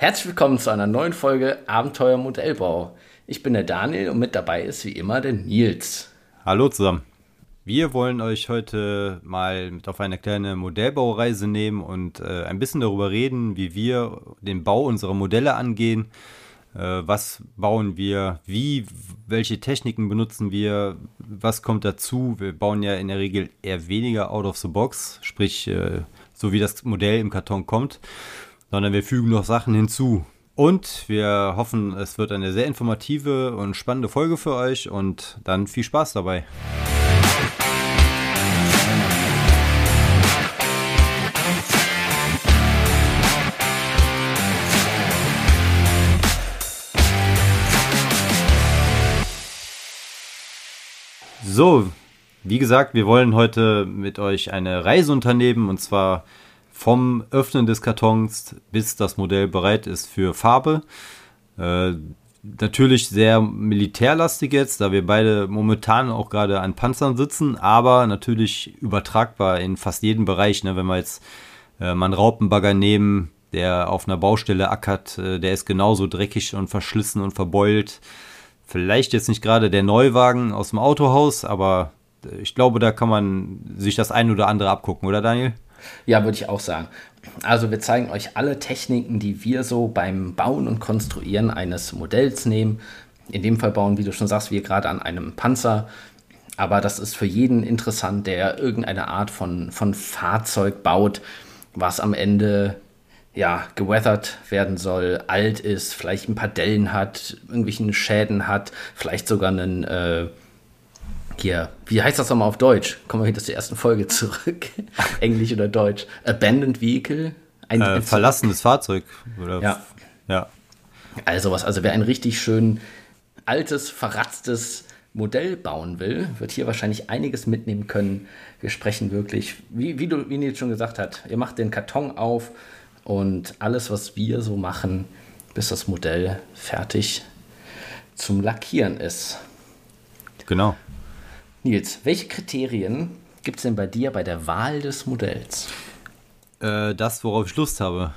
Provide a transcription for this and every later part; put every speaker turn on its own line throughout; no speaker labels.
Herzlich willkommen zu einer neuen Folge Abenteuer Modellbau. Ich bin der Daniel und mit dabei ist wie immer der Nils.
Hallo zusammen. Wir wollen euch heute mal mit auf eine kleine Modellbaureise nehmen und äh, ein bisschen darüber reden, wie wir den Bau unserer Modelle angehen. Äh, was bauen wir, wie, welche Techniken benutzen wir, was kommt dazu. Wir bauen ja in der Regel eher weniger out of the box, sprich äh, so wie das Modell im Karton kommt, sondern wir fügen noch Sachen hinzu. Und wir hoffen, es wird eine sehr informative und spannende Folge für euch und dann viel Spaß dabei. So, wie gesagt, wir wollen heute mit euch eine Reise unternehmen und zwar vom Öffnen des Kartons bis das Modell bereit ist für Farbe. Äh, natürlich sehr militärlastig jetzt, da wir beide momentan auch gerade an Panzern sitzen, aber natürlich übertragbar in fast jedem Bereich. Ne? Wenn wir jetzt äh, mal einen Raupenbagger nehmen, der auf einer Baustelle ackert, äh, der ist genauso dreckig und verschlissen und verbeult. Vielleicht jetzt nicht gerade der Neuwagen aus dem Autohaus, aber äh, ich glaube, da kann man sich das ein oder andere abgucken, oder Daniel?
Ja, würde ich auch sagen. Also wir zeigen euch alle Techniken, die wir so beim Bauen und Konstruieren eines Modells nehmen. In dem Fall bauen, wie du schon sagst, wir gerade an einem Panzer. Aber das ist für jeden interessant, der irgendeine Art von, von Fahrzeug baut, was am Ende ja, geweathert werden soll, alt ist, vielleicht ein paar Dellen hat, irgendwelchen Schäden hat, vielleicht sogar einen, äh, hier, wie heißt das nochmal auf Deutsch? Kommen wir hinter der ersten Folge zurück. Englisch oder Deutsch? Abandoned Vehicle?
Ein, äh, verlassenes Fahrzeug. Oder
ja.
ja.
Also was, also wer ein richtig schön altes, verratztes Modell bauen will, wird hier wahrscheinlich einiges mitnehmen können. Wir sprechen wirklich, wie, wie, du, wie Nils schon gesagt hat, ihr macht den Karton auf, und alles, was wir so machen, bis das Modell fertig zum Lackieren ist.
Genau.
Nils, welche Kriterien gibt es denn bei dir bei der Wahl des Modells?
Äh, das, worauf ich Lust habe.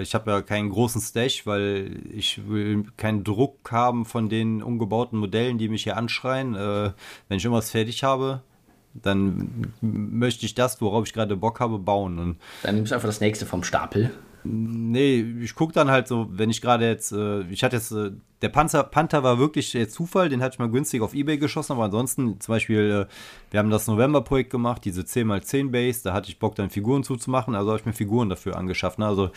Ich habe ja keinen großen Stash, weil ich will keinen Druck haben von den umgebauten Modellen, die mich hier anschreien. Äh, wenn ich irgendwas fertig habe, dann möchte ich das, worauf ich gerade Bock habe, bauen. Und
dann nimmst du einfach das nächste vom Stapel.
Nee, ich gucke dann halt so, wenn ich gerade jetzt, äh, ich hatte jetzt, äh, der Panzer, Panther war wirklich der Zufall, den hatte ich mal günstig auf Ebay geschossen, aber ansonsten, zum Beispiel, äh, wir haben das November-Projekt gemacht, diese 10x10 Base, da hatte ich Bock, dann Figuren zuzumachen, also habe ich mir Figuren dafür angeschafft. Ne? Also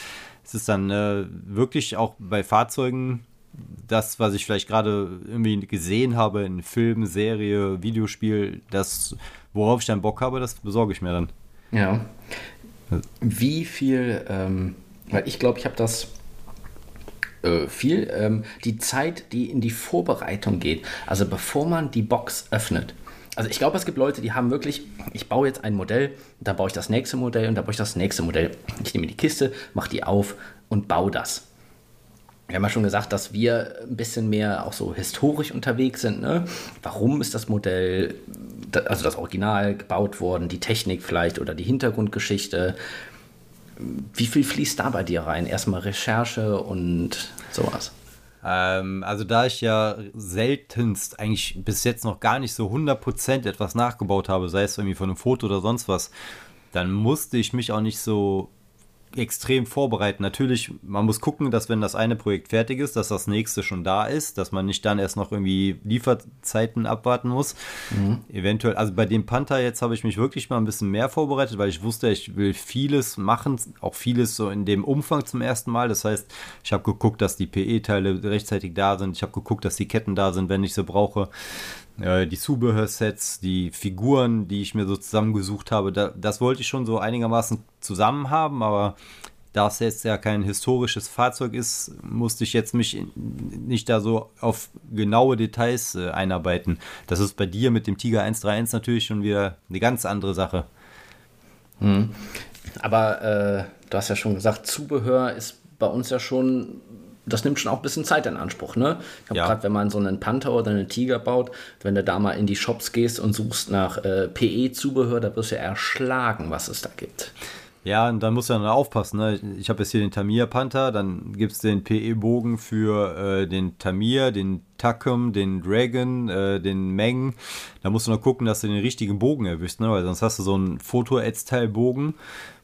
es ist dann wirklich auch bei Fahrzeugen das, was ich vielleicht gerade irgendwie gesehen habe in Film, Serie, Videospiel, das worauf ich dann Bock habe, das besorge ich mir dann.
Ja. Wie viel, ähm, weil ich glaube, ich habe das äh, viel, ähm, die Zeit, die in die Vorbereitung geht, also bevor man die Box öffnet. Also ich glaube, es gibt Leute, die haben wirklich, ich baue jetzt ein Modell, da baue ich das nächste Modell und da baue ich das nächste Modell. Ich nehme die Kiste, mache die auf und baue das wir haben ja schon gesagt, dass wir ein bisschen mehr auch so historisch unterwegs sind. Ne? Warum ist das Modell, also das Original, gebaut worden, die Technik vielleicht oder die Hintergrundgeschichte? Wie viel fließt da bei dir rein? Erstmal Recherche und sowas.
Ähm, also da ich ja seltenst eigentlich bis jetzt noch gar nicht so 100% etwas nachgebaut habe, sei es irgendwie von einem Foto oder sonst was, dann musste ich mich auch nicht so extrem vorbereiten. Natürlich, man muss gucken, dass wenn das eine Projekt fertig ist, dass das nächste schon da ist, dass man nicht dann erst noch irgendwie Lieferzeiten abwarten muss. Mhm. Eventuell, also bei dem Panther jetzt habe ich mich wirklich mal ein bisschen mehr vorbereitet, weil ich wusste, ich will vieles machen, auch vieles so in dem Umfang zum ersten Mal. Das heißt, ich habe geguckt, dass die PE-Teile rechtzeitig da sind. Ich habe geguckt, dass die Ketten da sind, wenn ich sie brauche äh, die Zubehörsets, die Figuren, die ich mir so zusammengesucht habe, da, das wollte ich schon so einigermaßen zusammen haben, aber da es jetzt ja kein historisches Fahrzeug ist, musste ich jetzt mich nicht da so auf genaue Details äh, einarbeiten. Das ist bei dir mit dem Tiger 131 natürlich schon wieder eine ganz andere Sache.
Mhm. Aber äh, du hast ja schon gesagt, Zubehör ist bei uns ja schon das nimmt schon auch ein bisschen Zeit in Anspruch. Ne? Ich glaube, ja. gerade wenn man so einen Panther oder einen Tiger baut, wenn du da mal in die Shops gehst und suchst nach äh, PE-Zubehör, da wirst du ja erschlagen, was es da gibt.
Ja, und dann musst du dann aufpassen. Ne? Ich habe jetzt hier den Tamir Panther, dann gibt es den PE-Bogen für äh, den Tamir, den Takum, den Dragon, äh, den Meng. Da musst du noch gucken, dass du den richtigen Bogen erwischst, ne? weil sonst hast du so einen Foto-Edge-Teil-Bogen,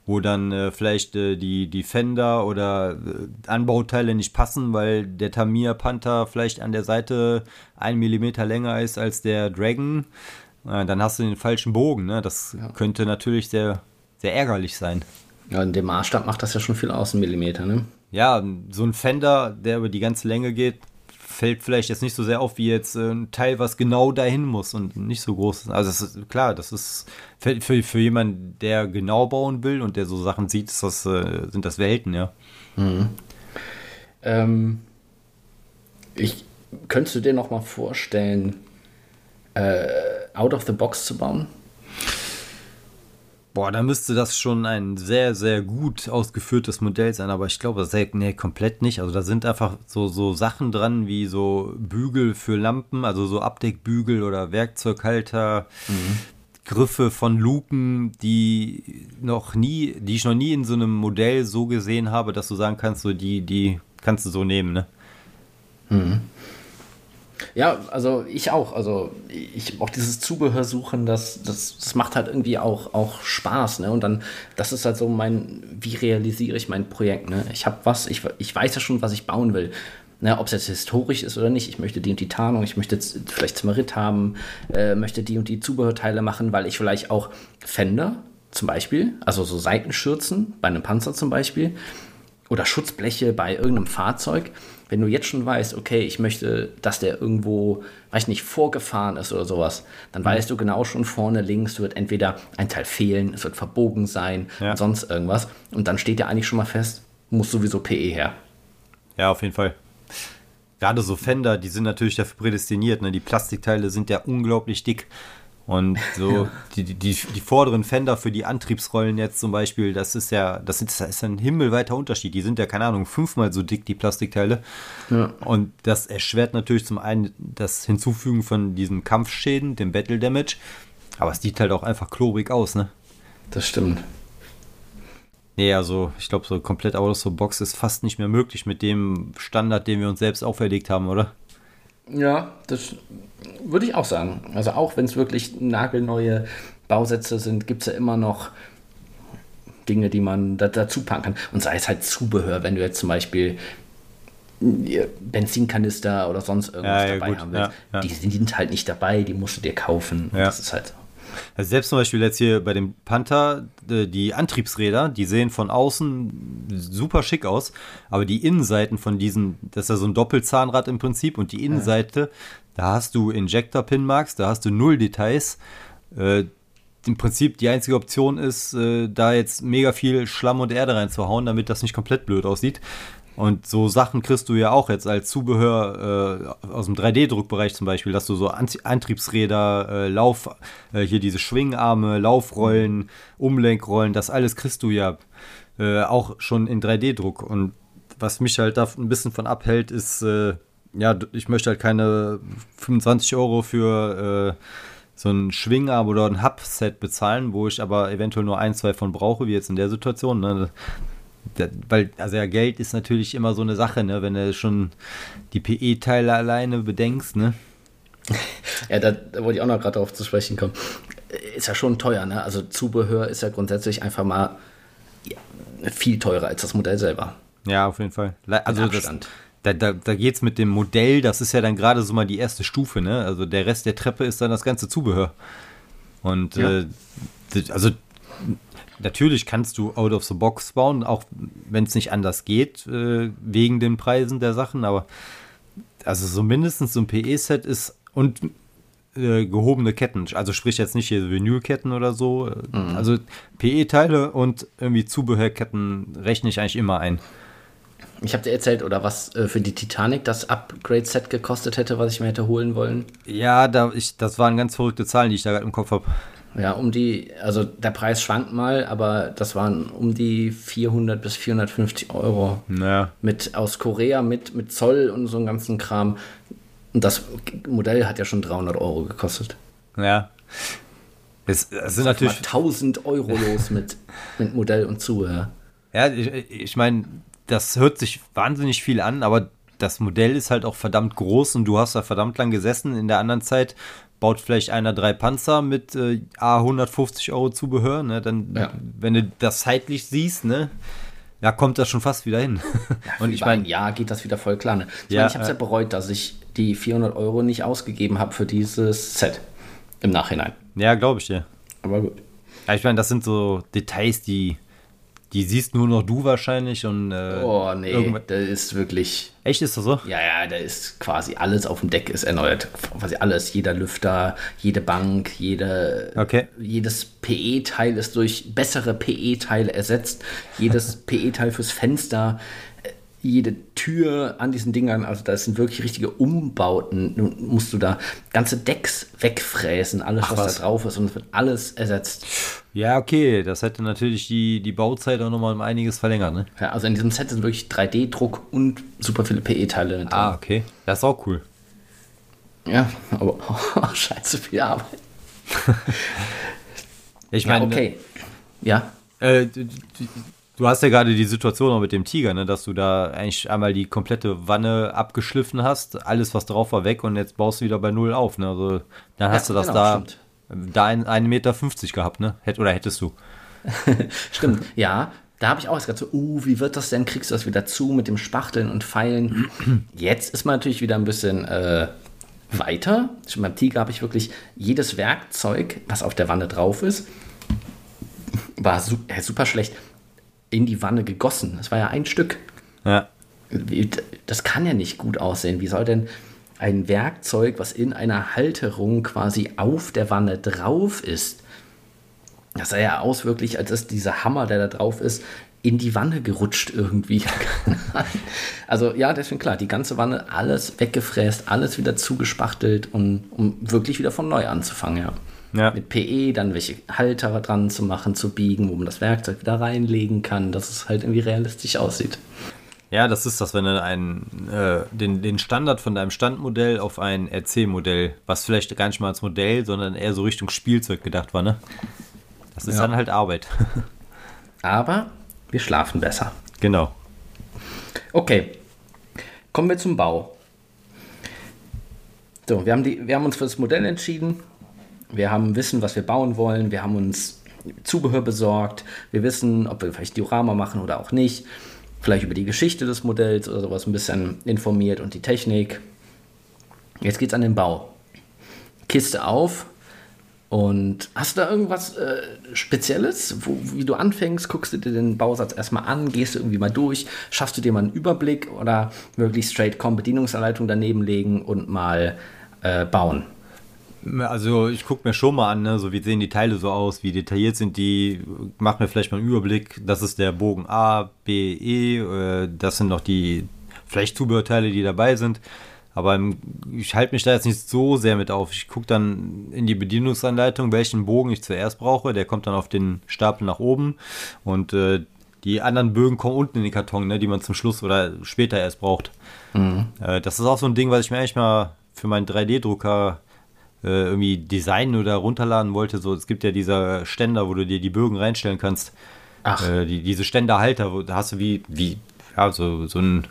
wo dann äh, vielleicht äh, die, die Fender oder äh, Anbauteile nicht passen, weil der Tamir Panther vielleicht an der Seite ein Millimeter länger ist als der Dragon. Äh, dann hast du den falschen Bogen. Ne? Das ja. könnte natürlich sehr sehr ärgerlich sein.
Ja, in dem Maßstab macht das ja schon viel aus, ein Millimeter, ne?
Ja, so ein Fender, der über die ganze Länge geht, fällt vielleicht jetzt nicht so sehr auf wie jetzt äh, ein Teil, was genau dahin muss und nicht so groß ist. Also das ist klar, das ist für, für, jemanden, der genau bauen will und der so Sachen sieht, das, äh, sind das Welten, ja. Mhm.
Ähm, ich, könntest du dir noch mal vorstellen, äh, out of the box zu bauen?
Boah, da müsste das schon ein sehr, sehr gut ausgeführtes Modell sein, aber ich glaube, das ist, nee, komplett nicht. Also da sind einfach so, so Sachen dran wie so Bügel für Lampen, also so Abdeckbügel oder Werkzeughalter, mhm. Griffe von Luken, die noch nie, die ich noch nie in so einem Modell so gesehen habe, dass du sagen kannst, so die, die kannst du so nehmen, ne?
Mhm. Ja, also ich auch. Also ich auch dieses Zubehör suchen, das, das, das macht halt irgendwie auch, auch Spaß. Ne? Und dann, das ist halt so mein, wie realisiere ich mein Projekt. Ne? Ich habe was, ich, ich weiß ja schon, was ich bauen will. Ne, ob es jetzt historisch ist oder nicht, ich möchte die und die Tarnung, ich möchte vielleicht Zimmerit haben, äh, möchte die und die Zubehörteile machen, weil ich vielleicht auch Fender zum Beispiel, also so Seitenschürzen bei einem Panzer zum Beispiel, oder Schutzbleche bei irgendeinem Fahrzeug, wenn du jetzt schon weißt, okay, ich möchte, dass der irgendwo, weiß nicht, vorgefahren ist oder sowas, dann mhm. weißt du genau schon vorne links wird entweder ein Teil fehlen, es wird verbogen sein ja. und sonst irgendwas. Und dann steht ja eigentlich schon mal fest, muss sowieso PE her.
Ja, auf jeden Fall. Gerade so Fender, die sind natürlich dafür prädestiniert. Ne? Die Plastikteile sind ja unglaublich dick. Und so die, die, die, vorderen Fender für die Antriebsrollen jetzt zum Beispiel, das ist ja, das ist, das ist ein himmelweiter Unterschied. Die sind ja, keine Ahnung, fünfmal so dick, die Plastikteile. Ja. Und das erschwert natürlich zum einen das Hinzufügen von diesen Kampfschäden, dem Battle Damage. Aber es sieht halt auch einfach klobrig aus, ne?
Das stimmt.
Nee, also ich glaube, so komplett out of the box ist fast nicht mehr möglich mit dem Standard, den wir uns selbst auferlegt haben, oder?
Ja, das würde ich auch sagen. Also auch wenn es wirklich nagelneue Bausätze sind, gibt es ja immer noch Dinge, die man da, dazu packen kann. Und sei es halt Zubehör, wenn du jetzt zum Beispiel Benzinkanister oder sonst irgendwas ja, ja, dabei gut. haben willst. Ja, die sind halt nicht dabei, die musst du dir kaufen. Das ist halt
also selbst zum Beispiel jetzt hier bei dem Panther, äh, die Antriebsräder, die sehen von außen super schick aus, aber die Innenseiten von diesen, das ist ja so ein Doppelzahnrad im Prinzip und die Innenseite, ja. da hast du Injector-Pin-Marks, da hast du null Details. Äh, Im Prinzip die einzige Option ist, äh, da jetzt mega viel Schlamm und Erde reinzuhauen, damit das nicht komplett blöd aussieht. Und so Sachen kriegst du ja auch jetzt als Zubehör äh, aus dem 3D-Druckbereich zum Beispiel, dass du so Antriebsräder, äh, Lauf, äh, hier diese Schwingarme, Laufrollen, Umlenkrollen, das alles kriegst du ja äh, auch schon in 3D-Druck. Und was mich halt da ein bisschen von abhält, ist, äh, ja, ich möchte halt keine 25 Euro für äh, so ein Schwingarm oder ein Hub-Set bezahlen, wo ich aber eventuell nur ein, zwei von brauche, wie jetzt in der Situation. Ne? Weil, also ja, Geld ist natürlich immer so eine Sache, ne, wenn du schon die PE-Teile alleine bedenkst, ne?
Ja, da, da wollte ich auch noch gerade darauf zu sprechen kommen. Ist ja schon teuer, ne? Also Zubehör ist ja grundsätzlich einfach mal viel teurer als das Modell selber.
Ja, auf jeden Fall. Also das, da, da, da geht es mit dem Modell, das ist ja dann gerade so mal die erste Stufe, ne? Also der Rest der Treppe ist dann das ganze Zubehör. Und ja. äh, also natürlich kannst du out of the box bauen, auch wenn es nicht anders geht, äh, wegen den Preisen der Sachen, aber also so mindestens so ein PE-Set ist und äh, gehobene Ketten, also sprich jetzt nicht hier Vinylketten oder so, mhm. also PE-Teile und irgendwie Zubehörketten rechne ich eigentlich immer ein.
Ich habe dir erzählt, oder was äh, für die Titanic das Upgrade-Set gekostet hätte, was ich mir hätte holen wollen.
Ja, da ich, das waren ganz verrückte Zahlen, die ich da gerade im Kopf habe.
Ja, um die, also der Preis schwankt mal, aber das waren um die 400 bis 450 Euro.
Ja.
Mit aus Korea mit, mit Zoll und so einem ganzen Kram. Und das Modell hat ja schon 300 Euro gekostet.
Ja. Es, es sind natürlich
1000 Euro los mit, mit Modell und Zubehör.
Ja, ich, ich meine, das hört sich wahnsinnig viel an, aber das Modell ist halt auch verdammt groß und du hast da verdammt lang gesessen. In der anderen Zeit baut vielleicht einer drei Panzer mit äh, A 150 Euro Zubehör, ne? Dann,
Ja.
wenn du das zeitlich siehst, ne, ja, kommt das schon fast wieder hin.
Und ich meine, ja, geht das wieder voll klar. Ne? Ich
Ja,
meine, ich habe es ja
äh.
bereut, dass ich die 400 Euro nicht ausgegeben habe für dieses Set im Nachhinein.
ja, glaube ich dir.
Aber gut.
Ja, ich meine, das sind so Details, die, die siehst nur noch du wahrscheinlich und äh,
Oh nee, da ist wirklich,
Echt ist das so?
ja, ja, da ist quasi alles auf dem Deck ist erneuert. Quasi alles, jeder Lüfter, jede Bank, jede,
Okay.
jedes PE-Teil ist durch bessere PE-Teile ersetzt. Jedes PE-Teil fürs Fenster, jede Tür an diesen Dingern, also das sind wirklich richtige Umbauten. Nun musst du da ganze Decks wegfräsen, alles, was,
was?
da drauf ist und es wird alles ersetzt.
Ja, okay, das hätte natürlich die, die Bauzeit auch nochmal um einiges verlängert, ne?
Ja, also in diesem Set sind wirklich 3D-Druck und super viele PE-Teile drin.
Ah, okay. Das ist auch cool.
Ja, aber scheiße viel Arbeit.
Ich
Ja,
meine,
okay. Ja,
äh, du, hast ja gerade die Situation auch mit dem Tiger, ne, dass du da eigentlich einmal die komplette Wanne abgeschliffen hast, alles was drauf war weg und jetzt baust du wieder bei Null auf, ne? Also dann hast
Ja,
du das
genau,
da,
stimmt.
da ein, 1,50 Meter gehabt, ne? Hätt, oder hättest du.
stimmt. Ja, da habe ich auch gesagt so, uh, wie wird das denn? Kriegst du das wieder zu mit dem Spachteln und Pfeilen? Jetzt ist man natürlich wieder ein bisschen äh, weiter. Schon beim Tiger habe ich wirklich jedes Werkzeug, was auf der Wanne drauf ist, war äh, super schlecht in die Wanne gegossen. Das war ja ein Stück.
Ja.
Das kann ja nicht gut aussehen. Wie soll denn ein Werkzeug, was in einer Halterung quasi auf der Wanne drauf ist, das sah ja aus wirklich, als ist dieser Hammer, der da drauf ist, in die Wanne gerutscht irgendwie. also ja, deswegen klar, die ganze Wanne, alles weggefräst, alles wieder zugespachtelt, und, um wirklich wieder von neu anzufangen, ja.
Ja.
Mit PE dann welche Halter dran zu machen, zu biegen, wo man das Werkzeug wieder reinlegen kann, dass es halt irgendwie realistisch aussieht.
Ja, das ist das, wenn du einen, äh, den, den Standard von deinem Standmodell auf ein RC-Modell, was vielleicht gar nicht mal als Modell, sondern eher so Richtung Spielzeug gedacht war, ne? Das ist
Ja.
dann halt Arbeit.
Aber wir schlafen besser.
genau.
Okay, kommen wir zum Bau. So, wir haben, die, wir haben uns für das Modell entschieden. Wir haben wissen, was wir bauen wollen. Wir haben uns Zubehör besorgt. Wir wissen, ob wir vielleicht Diorama machen oder auch nicht. Vielleicht über die Geschichte des Modells oder sowas ein bisschen informiert und die Technik. Jetzt geht's an den Bau. Kiste auf. Und hast du da irgendwas äh, Spezielles, wo, wie du anfängst? Guckst du dir den Bausatz erstmal an? Gehst du irgendwie mal durch? Schaffst du dir mal einen Überblick oder wirklich straight komm, Bedienungsanleitung daneben legen und mal äh, bauen?
Also ich gucke mir schon mal an, ne, so wie sehen die Teile so aus, wie detailliert sind die, mach mir vielleicht mal einen Überblick, das ist der Bogen A, B, E, äh, das sind noch die vielleicht Zubehörteile, die dabei sind. Aber ich halte mich da jetzt nicht so sehr mit auf. Ich gucke dann in die Bedienungsanleitung, welchen Bogen ich zuerst brauche. Der kommt dann auf den Stapel nach oben und äh, die anderen Bögen kommen unten in den Karton, ne, die man zum Schluss oder später erst braucht. Äh, das ist auch so ein Ding, was ich mir eigentlich mal für meinen 3D-Drucker äh, irgendwie designen oder runterladen wollte. So, es gibt ja diese Ständer, wo du dir die Bögen reinstellen kannst.
Ach.
Äh, die, diese Ständerhalter, wo da hast du wie, wie, ja, so, so ein,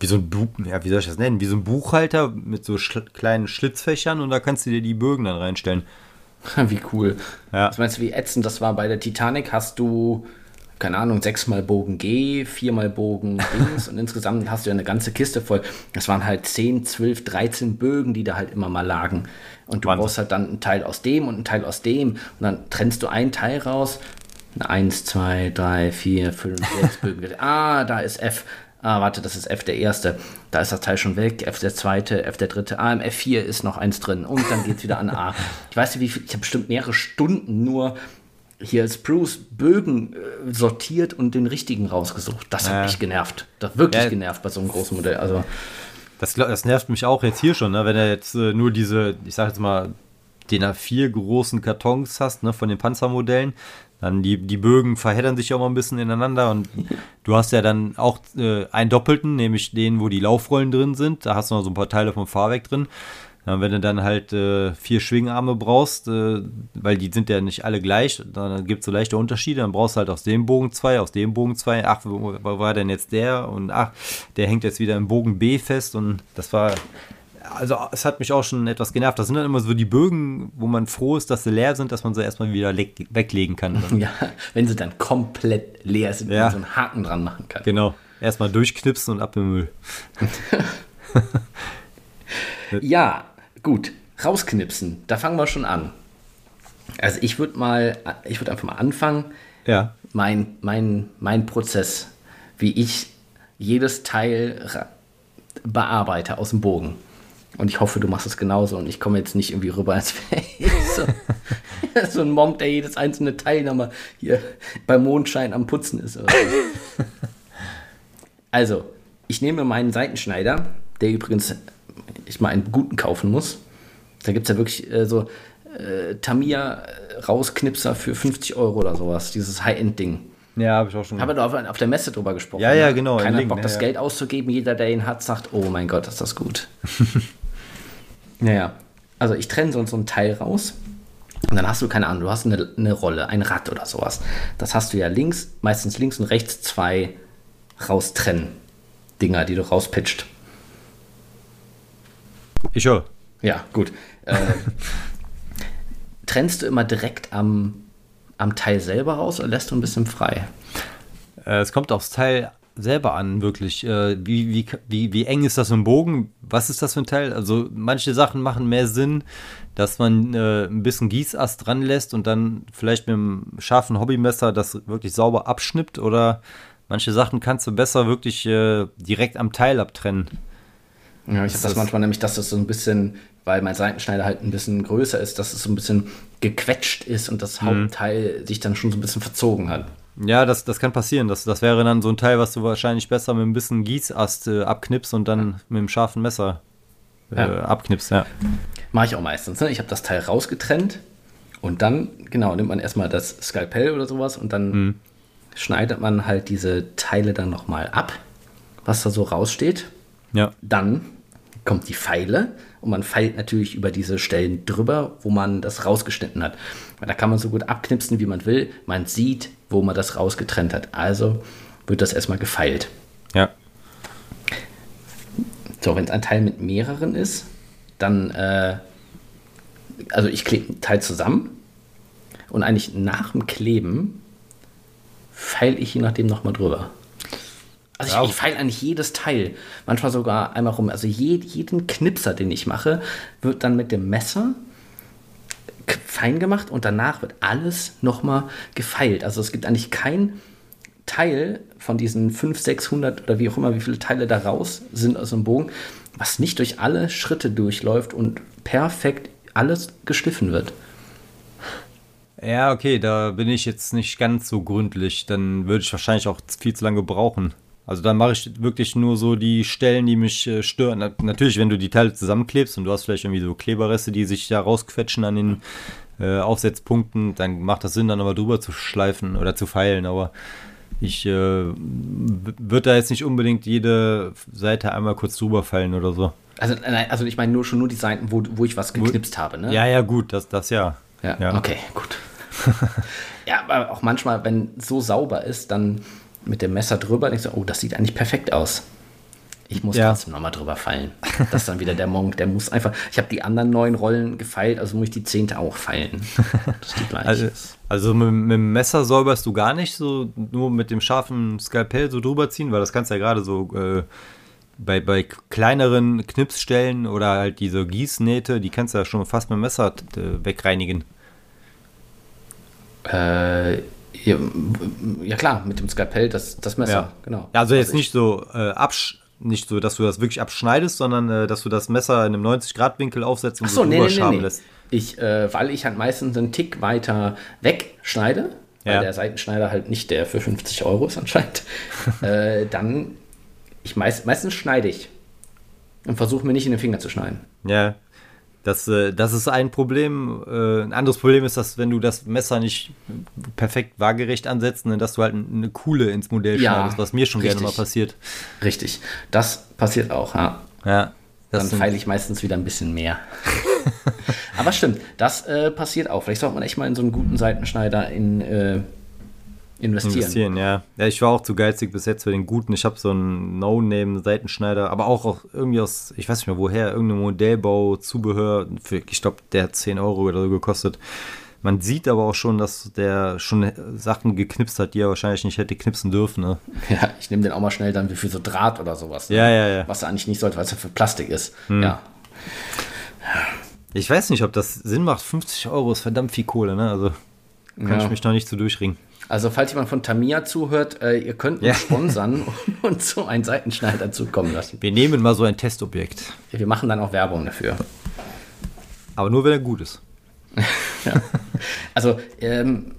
wie so ein Buch, ja, wie soll ich das nennen? Wie so ein Buchhalter mit so schl kleinen Schlitzfächern und da kannst du dir die Bögen dann reinstellen.
wie cool.
Ja.
Was meinst du, wie ätzend das war bei der Titanic? Hast du, keine Ahnung, sechsmal Bogen G, viermal Bogen Dings und insgesamt hast du ja eine ganze Kiste voll. Das waren halt 10, 12, 13 Bögen, die da halt immer mal lagen. Und du
Wahnsinn.
brauchst halt dann einen Teil aus dem und einen Teil aus dem. Und dann trennst du einen Teil raus. 1, 2, 3, 4, 5, 6 Bögen. Ah, da ist F. Ah, warte, das ist F der erste. Da ist das Teil schon weg. F der zweite, F der dritte. Ah, im F4 ist noch eins drin. Und dann geht's wieder an A. Ich weiß nicht, wie viel. Ich habe bestimmt mehrere Stunden nur hier als Bruce Bögen äh, sortiert und den richtigen rausgesucht. Das hat
Ja.
mich genervt. Das hat wirklich
Ja.
genervt bei so einem großen Modell. Also,
Das, das nervt mich auch jetzt hier schon, ne? wenn du jetzt äh, nur diese, ich sag jetzt mal, den A4 großen Kartons hast, ne, von den Panzermodellen, dann die, die Bögen verheddern sich ja auch mal ein bisschen ineinander und du hast ja dann auch äh, einen doppelten, nämlich den, wo die Laufrollen drin sind, da hast du noch so ein paar Teile vom Fahrwerk drin. Ja, wenn du dann halt äh, vier Schwingarme brauchst, äh, weil die sind ja nicht alle gleich, dann gibt es so leichte Unterschiede, dann brauchst du halt aus dem Bogen zwei, aus dem Bogen zwei, ach, wo, war denn jetzt der? Und ach, der hängt jetzt wieder im Bogen B fest und das war, also es hat mich auch schon etwas genervt. Das sind dann immer so die Bögen, wo man froh ist, dass sie leer sind, dass man sie erstmal wieder weglegen kann.
Ja, wenn sie dann komplett leer sind ja. und so einen Haken dran machen kann.
Genau. Erstmal durchknipsen und ab im Müll.
ja, Gut, rausknipsen, da fangen wir schon an. Also ich würde mal, ich würde einfach mal anfangen.
Ja.
Mein, mein, mein Prozess, wie ich jedes Teil bearbeite aus dem Bogen. Und ich hoffe, du machst es genauso und ich komme jetzt nicht irgendwie rüber, als wäre ich so, so, ein Monk, der jedes einzelne Teil nochmal hier beim Mondschein am Putzen ist. also, ich nehme meinen Seitenschneider, der übrigens ich mal einen guten kaufen muss. Da gibt es ja wirklich äh, so äh, Tamiya-Rausknipser für 50 Euro oder sowas, dieses High-End-Ding.
Ja, habe ich auch schon.
Haben wir doch auf, auf, der Messe drüber gesprochen.
Ja, ja, ne? genau.
Keiner hat Bock, das ja. Geld auszugeben. Jeder, der ihn hat, sagt, oh mein Gott, ist das gut. naja, also ich trenne so, so ein Teil raus. Und dann hast du, keine Ahnung, du hast eine, eine Rolle, ein Rad oder sowas. Das hast du ja links, meistens links und rechts zwei raustrennen. Dinger, die du rauspitcht.
Ich höre.
Ja, gut. Äh, trennst du immer direkt am, am Teil selber raus oder lässt du ein bisschen frei?
Äh, es kommt aufs Teil selber an, wirklich. Äh, wie, wie, wie, wie eng ist das im Bogen? Was ist das für ein Teil? Also manche Sachen machen mehr Sinn, dass man äh, ein bisschen Gießast dran lässt und dann vielleicht mit einem scharfen Hobbymesser das wirklich sauber abschnippt oder manche Sachen kannst du besser wirklich äh, direkt am Teil abtrennen.
Ja, ich habe das manchmal nämlich, dass das so ein bisschen, weil mein Seitenschneider halt ein bisschen größer ist, dass es so ein bisschen gequetscht ist und das mhm. Hauptteil sich dann schon so ein bisschen verzogen hat.
Ja, das, das kann passieren. Das, das wäre dann so ein Teil, was du wahrscheinlich besser mit ein bisschen Gießast äh, abknippst und dann ja. mit einem scharfen Messer äh, ja. abknippst. Ja.
Mache ich auch meistens. Ne? Ich habe das Teil rausgetrennt und dann, genau, nimmt man erstmal das Skalpell oder sowas und dann mhm. schneidet man halt diese Teile dann nochmal ab, was da so raussteht.
Ja.
Dann kommt die Pfeile und man feilt natürlich über diese Stellen drüber, wo man das rausgeschnitten hat. Da kann man so gut abknipsen, wie man will. Man sieht, wo man das rausgetrennt hat. Also wird das erstmal gefeilt.
Ja.
So, wenn es ein Teil mit mehreren ist, dann, äh, also ich klebe ein Teil zusammen und eigentlich nach dem Kleben feile ich je nachdem nochmal drüber. Also ja. ich, ich feile eigentlich jedes Teil, manchmal sogar einmal rum. Also je, jeden Knipser, den ich mache, wird dann mit dem Messer fein gemacht und danach wird alles nochmal gefeilt. Also es gibt eigentlich kein Teil von diesen 500, 600 oder wie auch immer, wie viele Teile da raus sind aus dem Bogen, was nicht durch alle Schritte durchläuft und perfekt alles geschliffen wird.
Ja, okay, da bin ich jetzt nicht ganz so gründlich. Dann würde ich wahrscheinlich auch viel zu lange brauchen. Also dann mache ich wirklich nur so die Stellen, die mich äh, stören. Na, natürlich, wenn du die Teile zusammenklebst und du hast vielleicht irgendwie so Kleberreste, die sich da rausquetschen an den äh, Aufsetzpunkten, dann macht das Sinn, dann aber drüber zu schleifen oder zu feilen. Aber ich äh, würde da jetzt nicht unbedingt jede Seite einmal kurz drüber fallen oder so.
Also, nein, also ich meine nur schon nur die Seiten, wo, wo ich was geknipst wo, habe, ne?
Ja, ja, gut, das, das ja.
Ja, ja. okay, gut. ja, aber auch manchmal, wenn so sauber ist, dann mit dem Messer drüber, denkst du, oh, das sieht eigentlich perfekt aus. Ich muss ja. trotzdem nochmal drüber fallen. Das ist dann wieder der Monk, der muss einfach. Ich habe die anderen neun Rollen gefeilt, also muss ich die zehnte auch feilen. Das ist die
gleiche. Also, also mit, mit, dem Messer säuberst du gar nicht, so nur mit dem scharfen Skalpell so drüber ziehen, weil das kannst du ja gerade so äh, bei, bei kleineren Knipsstellen oder halt diese Gießnähte, die kannst du ja schon fast mit dem Messer äh, wegreinigen.
Äh ja, ja, klar, mit dem Skalpell, das, das Messer,
ja. genau. Also jetzt nicht so äh, absch nicht so, dass du das wirklich abschneidest, sondern äh, dass du das Messer in einem 90-Grad-Winkel aufsetzt und
Ach so, so nee, nee, nee, nee. lässt. Ich, äh, weil ich halt meistens einen Tick weiter wegschneide, weil ja. der Seitenschneider halt nicht der für 50 Euro ist anscheinend, äh, dann, ich meist, meistens schneide ich und versuche mir nicht in den Finger zu schneiden.
Ja, das, äh, das ist ein Problem. Äh, ein anderes Problem ist, dass wenn du das Messer nicht perfekt waagerecht ansetzt, ne, dass du halt eine Kuhle ins Modell ja, schneidest, was mir schon richtig. gerne mal passiert.
Richtig, das passiert auch, ja.
Ja,
dann feile ich meistens wieder ein bisschen mehr. Aber stimmt, das äh, passiert auch. Vielleicht sollte man echt mal in so einen guten Seitenschneider in, äh, investieren. Investieren,
ja. Ja, ich war auch zu geizig bis jetzt für den guten. Ich habe so einen No-Name-Seitenschneider, aber auch, auch irgendwie aus, ich weiß nicht mehr woher, irgendein Modellbau, Zubehör. Für, ich glaube, der hat 10 Euro oder so gekostet. Man sieht aber auch schon, dass der schon Sachen geknipst hat, die er wahrscheinlich nicht hätte knipsen dürfen. Ne?
Ja, ich nehme den auch mal schnell dann wie für so Draht oder sowas.
Ne? Ja, ja, ja.
Was er eigentlich nicht sollte, weil es ja für Plastik ist. Hm. Ja.
Ich weiß nicht, ob das Sinn macht. 50 Euro ist verdammt viel Kohle, ne? Also kann ja. ich mich noch nicht so durchringen.
Also, falls jemand von Tamiya zuhört, äh, ihr könnt uns ja. sponsern und so einen Seitenschneider zukommen lassen.
Wir nehmen mal so ein Testobjekt.
Wir machen dann auch Werbung dafür.
Aber nur, wenn er gut ist.
ja. Also, ähm,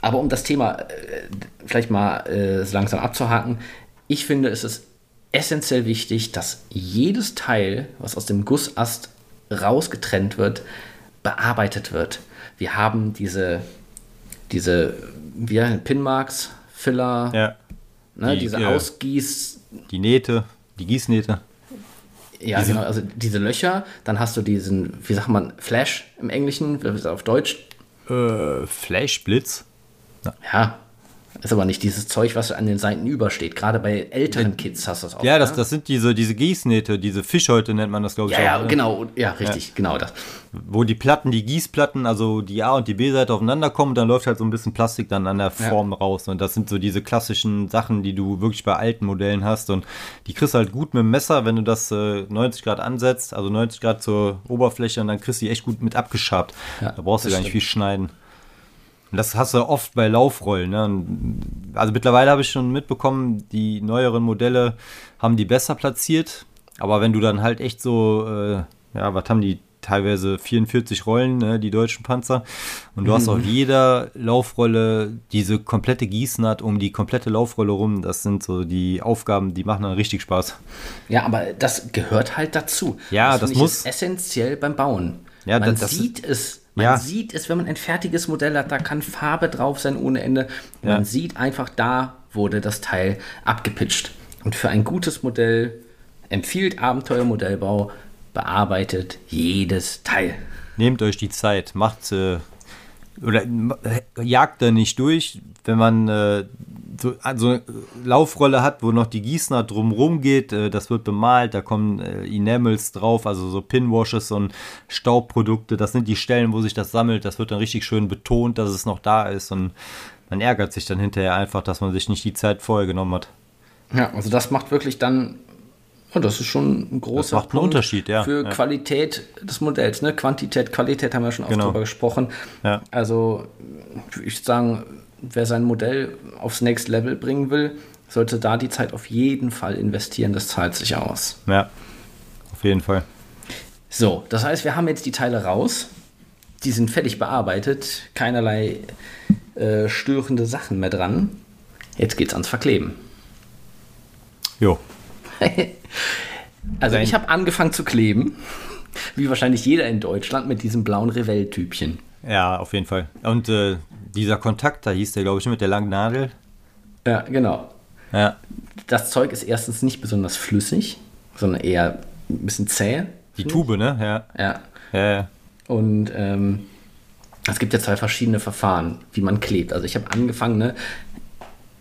aber um das Thema äh, vielleicht mal äh, so langsam abzuhaken, ich finde, es ist essentiell wichtig, dass jedes Teil, was aus dem Gussast rausgetrennt wird, bearbeitet wird. Wir haben diese, diese wie Pinmarks, Filler,
ja.
ne, die, diese äh, Ausgieß.
Die Nähte, die Gießnähte.
Ja, diese, genau, also diese Löcher, dann hast du diesen, wie sagt man, Flash im Englischen, auf Deutsch.
Äh, Flashblitz.
Ja. ja, ist aber nicht dieses Zeug, was an den Seiten übersteht. Gerade bei älteren Kids hast du das
auch. Ja, das, ne? das sind diese, diese Gießnähte, diese Fischhäute nennt man das, glaube
ich. Ja, auch, ja, ne? genau. Ja, richtig, ja. genau das.
Wo die Platten, die Gießplatten, also die A- und die B-Seite aufeinander kommen, dann läuft halt so ein bisschen Plastik dann an der Form ja. raus. Und das sind so diese klassischen Sachen, die du wirklich bei alten Modellen hast. Und die kriegst du halt gut mit dem Messer, wenn du das äh, 90 Grad ansetzt, also 90 Grad zur Oberfläche, und dann kriegst du die echt gut mit abgeschabt. da brauchst du gar nicht viel schneiden. Und das hast du oft bei Laufrollen. Ne? Also mittlerweile habe ich schon mitbekommen, die neueren Modelle haben die besser platziert. Aber wenn du dann halt echt so, äh, ja, was haben die teilweise 44 Rollen, ne, die deutschen Panzer. Und du mhm. hast auf jeder Laufrolle diese komplette Gießnaht um die komplette Laufrolle rum. Das sind so die Aufgaben, die machen dann richtig Spaß.
Ja, aber das gehört halt dazu.
Ja, das, das muss.
essentiell beim Bauen. Ja, Man das, das sieht es man ja. sieht es, wenn man ein fertiges Modell hat, da kann Farbe drauf sein ohne Ende. Man ja. sieht einfach, da wurde das Teil abgepitcht. Und für ein gutes Modell empfiehlt Abenteuermodellbau, bearbeitet jedes Teil.
Nehmt euch die Zeit, macht äh, oder äh, jagt da nicht durch, wenn man äh, so also eine Laufrolle hat, wo noch die Gießner drumrum geht, äh, das wird bemalt, da kommen äh, Enamels drauf, also so Pinwashes und Staubprodukte, das sind die Stellen, wo sich das sammelt, das wird dann richtig schön betont, dass es noch da ist und man ärgert sich dann hinterher einfach, dass man sich nicht die Zeit vorher genommen hat.
Ja, also das macht wirklich dann ja, das ist schon ein großer
einen Unterschied, ja.
für
ja.
Qualität des Modells. Ne? Quantität, Qualität haben wir schon oft genau. drüber gesprochen.
Ja.
Also ich würde sagen, wer sein Modell aufs Next Level bringen will, sollte da die Zeit auf jeden Fall investieren. Das zahlt sich aus.
Ja, auf jeden Fall.
So, das heißt, wir haben jetzt die Teile raus. Die sind fertig bearbeitet. Keinerlei äh, störende Sachen mehr dran. Jetzt geht's ans Verkleben.
Jo.
also Dein ich habe angefangen zu kleben. Wie wahrscheinlich jeder in Deutschland mit diesem blauen Revell-Typchen.
Ja, auf jeden Fall. Und äh, dieser Kontakt, da hieß der, glaube ich, mit der langen Nadel.
Ja, genau.
Ja.
Das Zeug ist erstens nicht besonders flüssig, sondern eher ein bisschen zäh.
Die Tube, ne? Ja.
Ja.
ja, ja.
Und ähm, es gibt ja zwei verschiedene Verfahren, wie man klebt. Also ich habe angefangen, ne?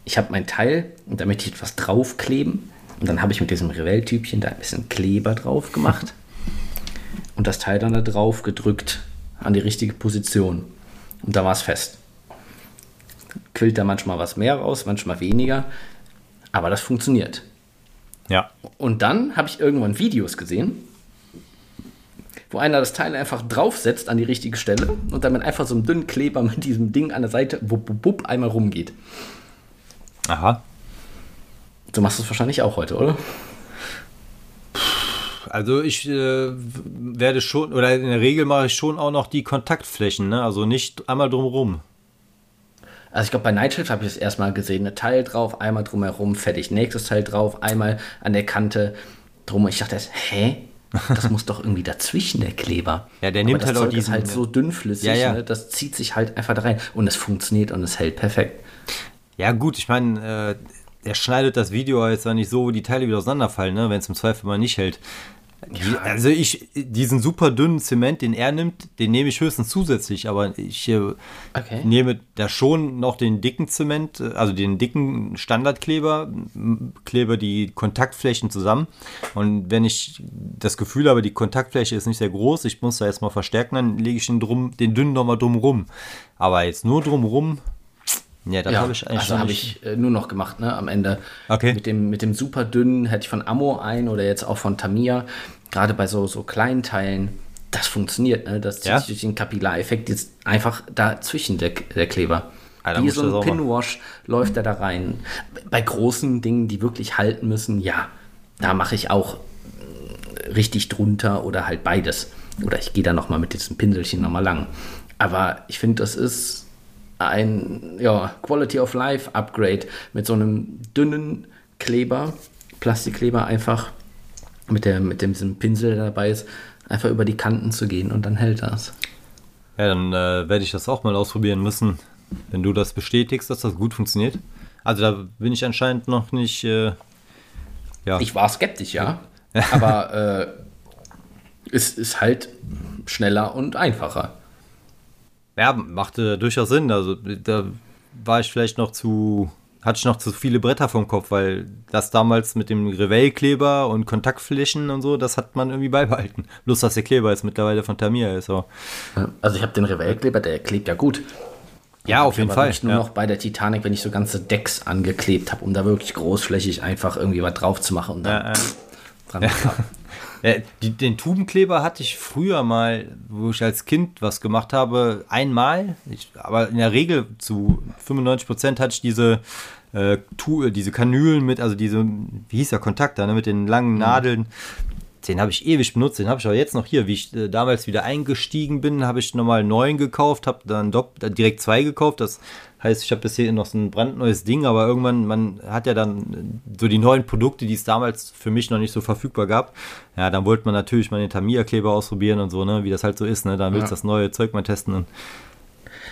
Ich habe mein Teil und damit ich etwas draufkleben. Und dann habe ich mit diesem Revell-Typchen da ein bisschen Kleber drauf gemacht und das Teil dann da drauf gedrückt an die richtige Position. Und da war es fest. Quillt da manchmal was mehr raus, manchmal weniger. Aber das funktioniert.
Ja.
Und dann habe ich irgendwann Videos gesehen, wo einer das Teil einfach draufsetzt an die richtige Stelle und dann mit einfach so einem dünnen Kleber mit diesem Ding an der Seite wupp, wupp, wupp, einmal rumgeht.
Aha.
Du machst es wahrscheinlich auch heute, oder?
Also ich äh, werde schon, oder in der Regel mache ich schon auch noch die Kontaktflächen, ne? Also nicht einmal drumherum.
Also ich glaube, bei Nightshift habe ich es erstmal gesehen. Ein Teil drauf, einmal drumherum, fertig. Nächstes Teil drauf, einmal an der Kante drum. Ich dachte hä? Das muss doch irgendwie dazwischen, der Kleber.
Ja, der nimmt
Aber
halt
das
auch
Zeug diesen, ist halt so dünnflüssig,
ja, ja.
Ne? das zieht sich halt einfach da rein. Und es funktioniert und es hält perfekt.
Ja gut, ich meine, äh, er schneidet das Video jetzt nicht so, wo die Teile wieder auseinanderfallen, ne? wenn es im Zweifel mal nicht hält. Die, also ich, diesen super dünnen Zement, den er nimmt, den nehme ich höchstens zusätzlich, aber ich äh,
Okay.
nehme da schon noch den dicken Zement, äh, also den dicken Standardkleber, klebe die Kontaktflächen zusammen und wenn ich das Gefühl habe, die Kontaktfläche ist nicht sehr groß, ich muss da erstmal verstärken, dann lege ich den, drum, den dünnen nochmal drum rum. Aber jetzt nur drum rum, ja, das
Ja,
habe ich eigentlich
also habe ich äh, nur noch gemacht, ne, am Ende.
Okay.
Mit dem, mit dem super dünnen hätte ich von Ammo ein oder jetzt auch von Tamiya. Gerade bei so, so kleinen Teilen, das funktioniert, ne? Das zieht
Ja?
sich durch den Kapillareffekt jetzt einfach dazwischen, der, der Kleber.
Ah, dann
Wie so ein. Pinwash läuft er da rein. Bei großen Dingen, die wirklich halten müssen, ja, da mache ich auch richtig drunter oder halt beides. Oder ich gehe da nochmal mit diesem Pinselchen nochmal lang. Aber ich finde, das ist ein ja, Quality of Life Upgrade mit so einem dünnen Kleber, Plastikkleber einfach mit, der, mit dem, diesem Pinsel, der dabei ist, einfach über die Kanten zu gehen und dann hält das.
Ja, dann äh, werde ich das auch mal ausprobieren müssen, wenn du das bestätigst, dass das gut funktioniert. Also da bin ich anscheinend noch nicht. Äh, ja,
Ich war skeptisch, ja, aber äh, es ist halt schneller und einfacher.
Ja, machte durchaus Sinn. Also da war ich vielleicht noch zu. Hatte ich noch zu viele Bretter vom Kopf, weil das damals mit dem Revell-Kleber und Kontaktflächen und so, das hat man irgendwie beibehalten. Bloß, dass der Kleber jetzt mittlerweile von Tamiya ist. Aber
Also ich habe den Revell-Kleber, der klebt ja gut.
ja, auf jeden Fall.
Nicht nur
ja.
noch bei der Titanic, wenn ich so ganze Decks angeklebt habe, um da wirklich großflächig einfach irgendwie was drauf zu machen und dann
Ja, ja.
dran.
Ja, den Tubenkleber hatte ich früher mal, wo ich als Kind was gemacht habe, einmal. Ich, aber in der Regel zu 95 Prozent hatte ich diese, äh, diese Kanülen mit, also diese, wie hieß der Kontakt da, ne, mit den langen Nadeln. Den habe ich ewig benutzt, den habe ich aber jetzt noch hier. Wie ich äh, damals wieder eingestiegen bin, habe ich nochmal einen neuen gekauft, habe dann äh, direkt zwei gekauft. Das heißt, ich habe bis hier noch so ein brandneues Ding, aber irgendwann, man hat ja dann äh, so die neuen Produkte, die es damals für mich noch nicht so verfügbar gab. Ja, dann wollte man natürlich mal den Tamiya-Kleber ausprobieren und so, ne, wie das halt so ist, ne. Dann willst du
Ja.
das neue Zeug mal testen. Und,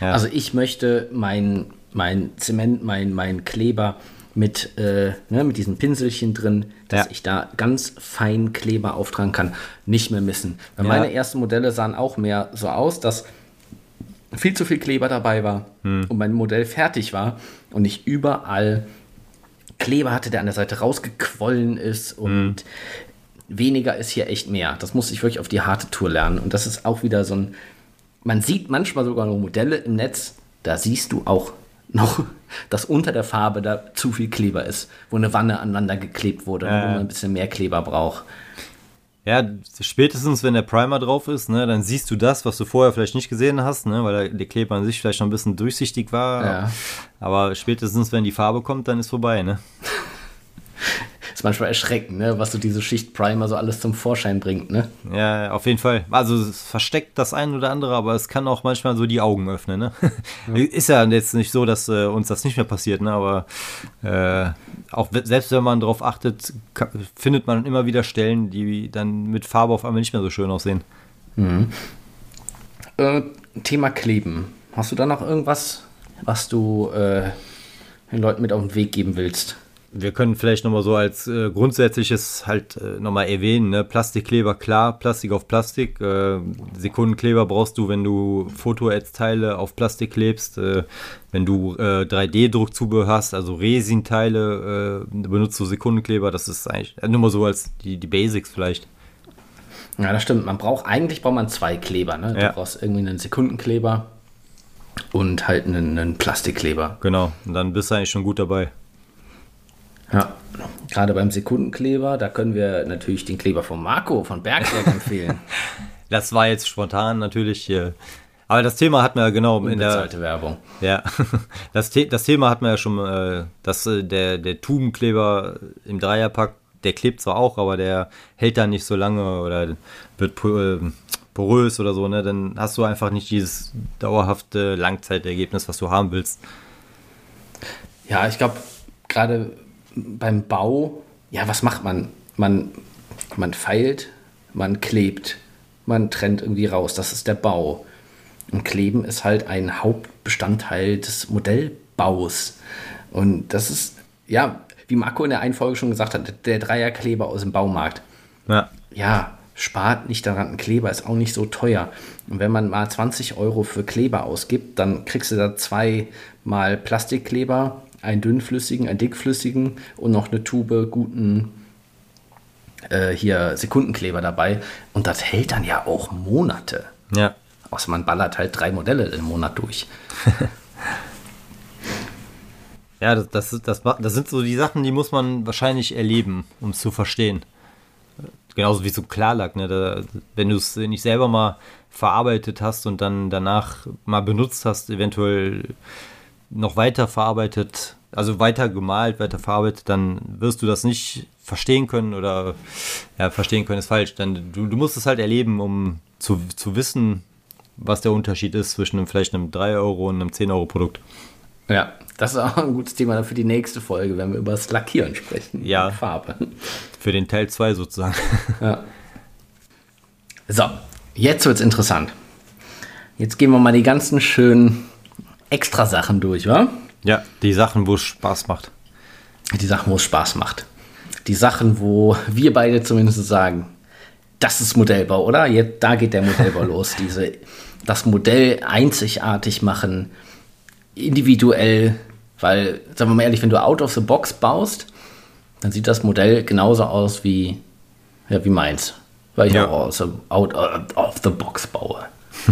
ja.
Also ich möchte mein, mein Zement, mein, mein Kleber mit, äh, ne, mit diesen Pinselchen drin, dass
Ja.
ich da ganz fein Kleber auftragen kann, nicht mehr missen. Weil. Meine ersten Modelle sahen auch mehr so aus, dass viel zu viel Kleber dabei war
Hm.
und mein Modell fertig war und ich überall Kleber hatte, der an der Seite rausgequollen ist und
Hm.
weniger ist hier echt mehr. Das muss ich wirklich auf die harte Tour lernen. Und das ist auch wieder so ein. Man sieht manchmal sogar noch Modelle im Netz, da siehst du auch noch, dass unter der Farbe da zu viel Kleber ist, wo eine Wanne aneinander geklebt wurde,
Ja,
wo man ein bisschen mehr Kleber braucht.
Ja, spätestens wenn der Primer drauf ist, ne, dann siehst du das, was du vorher vielleicht nicht gesehen hast, ne, weil der, Kleber an sich vielleicht noch ein bisschen durchsichtig war.
Ja.
Aber spätestens wenn die Farbe kommt, dann ist vorbei, ne?
Ist manchmal erschreckend, ne? was so diese Schicht Primer so alles zum Vorschein bringt. Ne?
Ja, auf jeden Fall. Also es versteckt das ein oder andere, aber es kann auch manchmal so die Augen öffnen, ne? Ist ja jetzt nicht so, dass äh, uns das nicht mehr passiert, ne? Aber äh, auch selbst wenn man darauf achtet, findet man immer wieder Stellen, die dann mit Farbe auf einmal nicht mehr so schön aussehen.
Äh, Thema Kleben. Hast du da noch irgendwas, was du äh, den Leuten mit auf den Weg geben willst?
Wir können vielleicht nochmal so als äh, grundsätzliches halt äh, nochmal erwähnen, ne? Plastikkleber, klar, Plastik auf Plastik. Äh, Sekundenkleber brauchst du, wenn du Fotoads-Teile auf Plastik klebst. Äh, wenn du äh, 3D-Druckzubehör hast, also Resin-Teile, äh, benutzt du Sekundenkleber. Das ist eigentlich äh, nur mal so als die, die Basics vielleicht.
Ja, das stimmt. Man braucht, eigentlich braucht man zwei Kleber. Ne?
Ja.
Du brauchst irgendwie einen Sekundenkleber und halt einen, einen Plastikkleber.
Genau, und dann bist du eigentlich schon gut dabei.
Ja. Gerade beim Sekundenkleber, da können wir natürlich den Kleber von Marco von Bergwerk empfehlen.
Das war jetzt spontan natürlich. Äh, aber das Thema hat man ja genau in der,
Werbung.
Ja, das, The das Thema hat man ja schon, äh, dass äh, der, der Tubenkleber im Dreierpack, der klebt zwar auch, aber der hält dann nicht so lange oder wird äh, porös oder so, ne? Dann hast du einfach nicht dieses dauerhafte Langzeitergebnis, was du haben willst.
Ja, ich glaube, gerade beim Bau, ja, was macht man? Man, man feilt, man klebt, man trennt irgendwie raus. Das ist der Bau. Und Kleben ist halt ein Hauptbestandteil des Modellbaus. Und das ist, ja, wie Marco in der einen Folge schon gesagt hat, der Dreierkleber aus dem Baumarkt.
Ja,
Ja, spart nicht daran, ein Kleber ist auch nicht so teuer. Und wenn man mal 20 Euro für Kleber ausgibt, dann kriegst du da zweimal Plastikkleber, einen dünnflüssigen, einen dickflüssigen und noch eine Tube guten äh, hier Sekundenkleber dabei. Und das hält dann ja auch Monate.
Ja.
Außer man ballert halt drei Modelle im Monat durch.
ja, das, das, das, das sind so die Sachen, die muss man wahrscheinlich erleben, um es zu verstehen. Genauso wie so Klarlack, ne? Da, wenn du es nicht selber mal verarbeitet hast und dann danach mal benutzt hast, eventuell noch weiter verarbeitet, also weiter gemalt, weiter verarbeitet, dann wirst du das nicht verstehen können oder ja, verstehen können ist falsch. Dann, du, du musst es halt erleben, um zu, zu wissen, was der Unterschied ist zwischen einem, vielleicht einem 3 Euro und einem 10 Euro Produkt.
Ja, das ist auch ein gutes Thema für die nächste Folge, wenn wir über das Lackieren sprechen.
Ja. Farbe. Für den Teil 2 sozusagen. Ja.
So, jetzt wird es interessant. Jetzt gehen wir mal die ganzen schönen Extra-Sachen durch, wa?
Ja, die Sachen, wo es Spaß macht.
Die Sachen, wo es Spaß macht. Die Sachen, wo wir beide zumindest sagen, das ist Modellbau, oder? Jetzt, da geht der Modellbau los. Diese, das Modell einzigartig machen, individuell, weil, sagen wir mal ehrlich, wenn du out of the box baust, dann sieht das Modell genauso aus wie, ja, wie meins. Weil ich ja. auch aus, out of the box baue.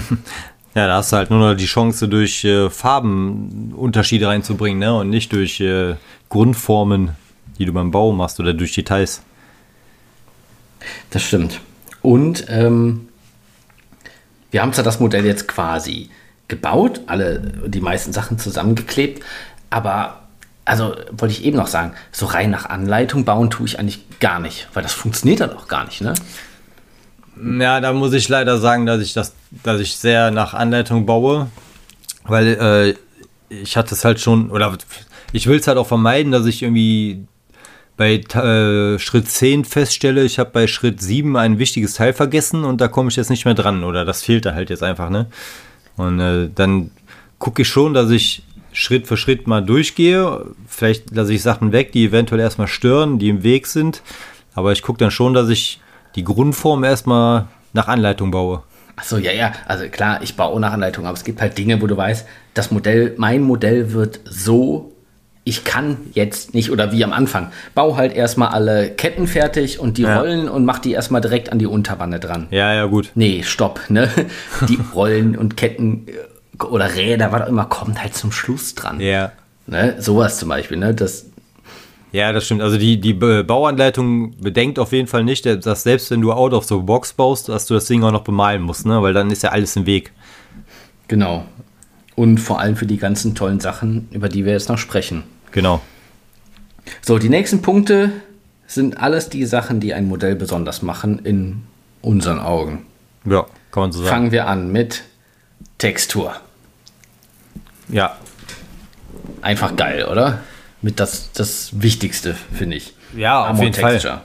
ja, da hast du halt nur noch die Chance, durch äh, Farbenunterschiede reinzubringen, ne? Und nicht durch äh, Grundformen, die du beim Bau machst oder durch Details.
Das stimmt. Und ähm, wir haben zwar das Modell jetzt quasi gebaut, alle die meisten Sachen zusammengeklebt, aber also wollte ich eben noch sagen, so rein nach Anleitung bauen tue ich eigentlich gar nicht, weil das funktioniert dann auch gar nicht, ne?
Ja, da muss ich leider sagen, dass ich das, dass ich sehr nach Anleitung baue, weil äh, ich hatte es halt schon, oder ich will es halt auch vermeiden, dass ich irgendwie bei äh, Schritt 10 feststelle, ich habe bei Schritt 7 ein wichtiges Teil vergessen und da komme ich jetzt nicht mehr dran oder das fehlt da halt jetzt einfach, ne? Und äh, dann gucke ich schon, dass ich Schritt für Schritt mal durchgehe. Vielleicht lasse ich Sachen weg, die eventuell erstmal stören, die im Weg sind. Aber ich gucke dann schon, dass ich die Grundform erstmal nach Anleitung baue.
Achso, ja, ja. Also klar, ich baue nach Anleitung, aber es gibt halt Dinge, wo du weißt, das Modell, mein Modell wird so, ich kann jetzt nicht, oder wie am Anfang, bau halt erstmal alle Ketten fertig und die ja. Rollen und mach die erstmal direkt an die Unterwanne dran.
Ja, ja, gut.
Nee, stopp, ne? Die Rollen und Ketten äh, oder Räder, was auch immer, kommt halt zum Schluss dran.
Ja.
Ne? Sowas zum Beispiel, ne? Das,
ja, das stimmt. Also die, die Bauanleitung bedenkt auf jeden Fall nicht, dass selbst wenn du out of the box baust, dass du das Ding auch noch bemalen musst, ne? weil dann ist ja alles im Weg.
Genau. Und vor allem für die ganzen tollen Sachen, über die wir jetzt noch sprechen.
Genau.
So, die nächsten Punkte sind alles die Sachen, die ein Modell besonders machen in unseren Augen.
Ja, kann man so sagen.
Fangen wir an mit Textur.
Ja.
Einfach geil, oder? Mit das, das Wichtigste, finde ich.
Ja, auf jeden Texture.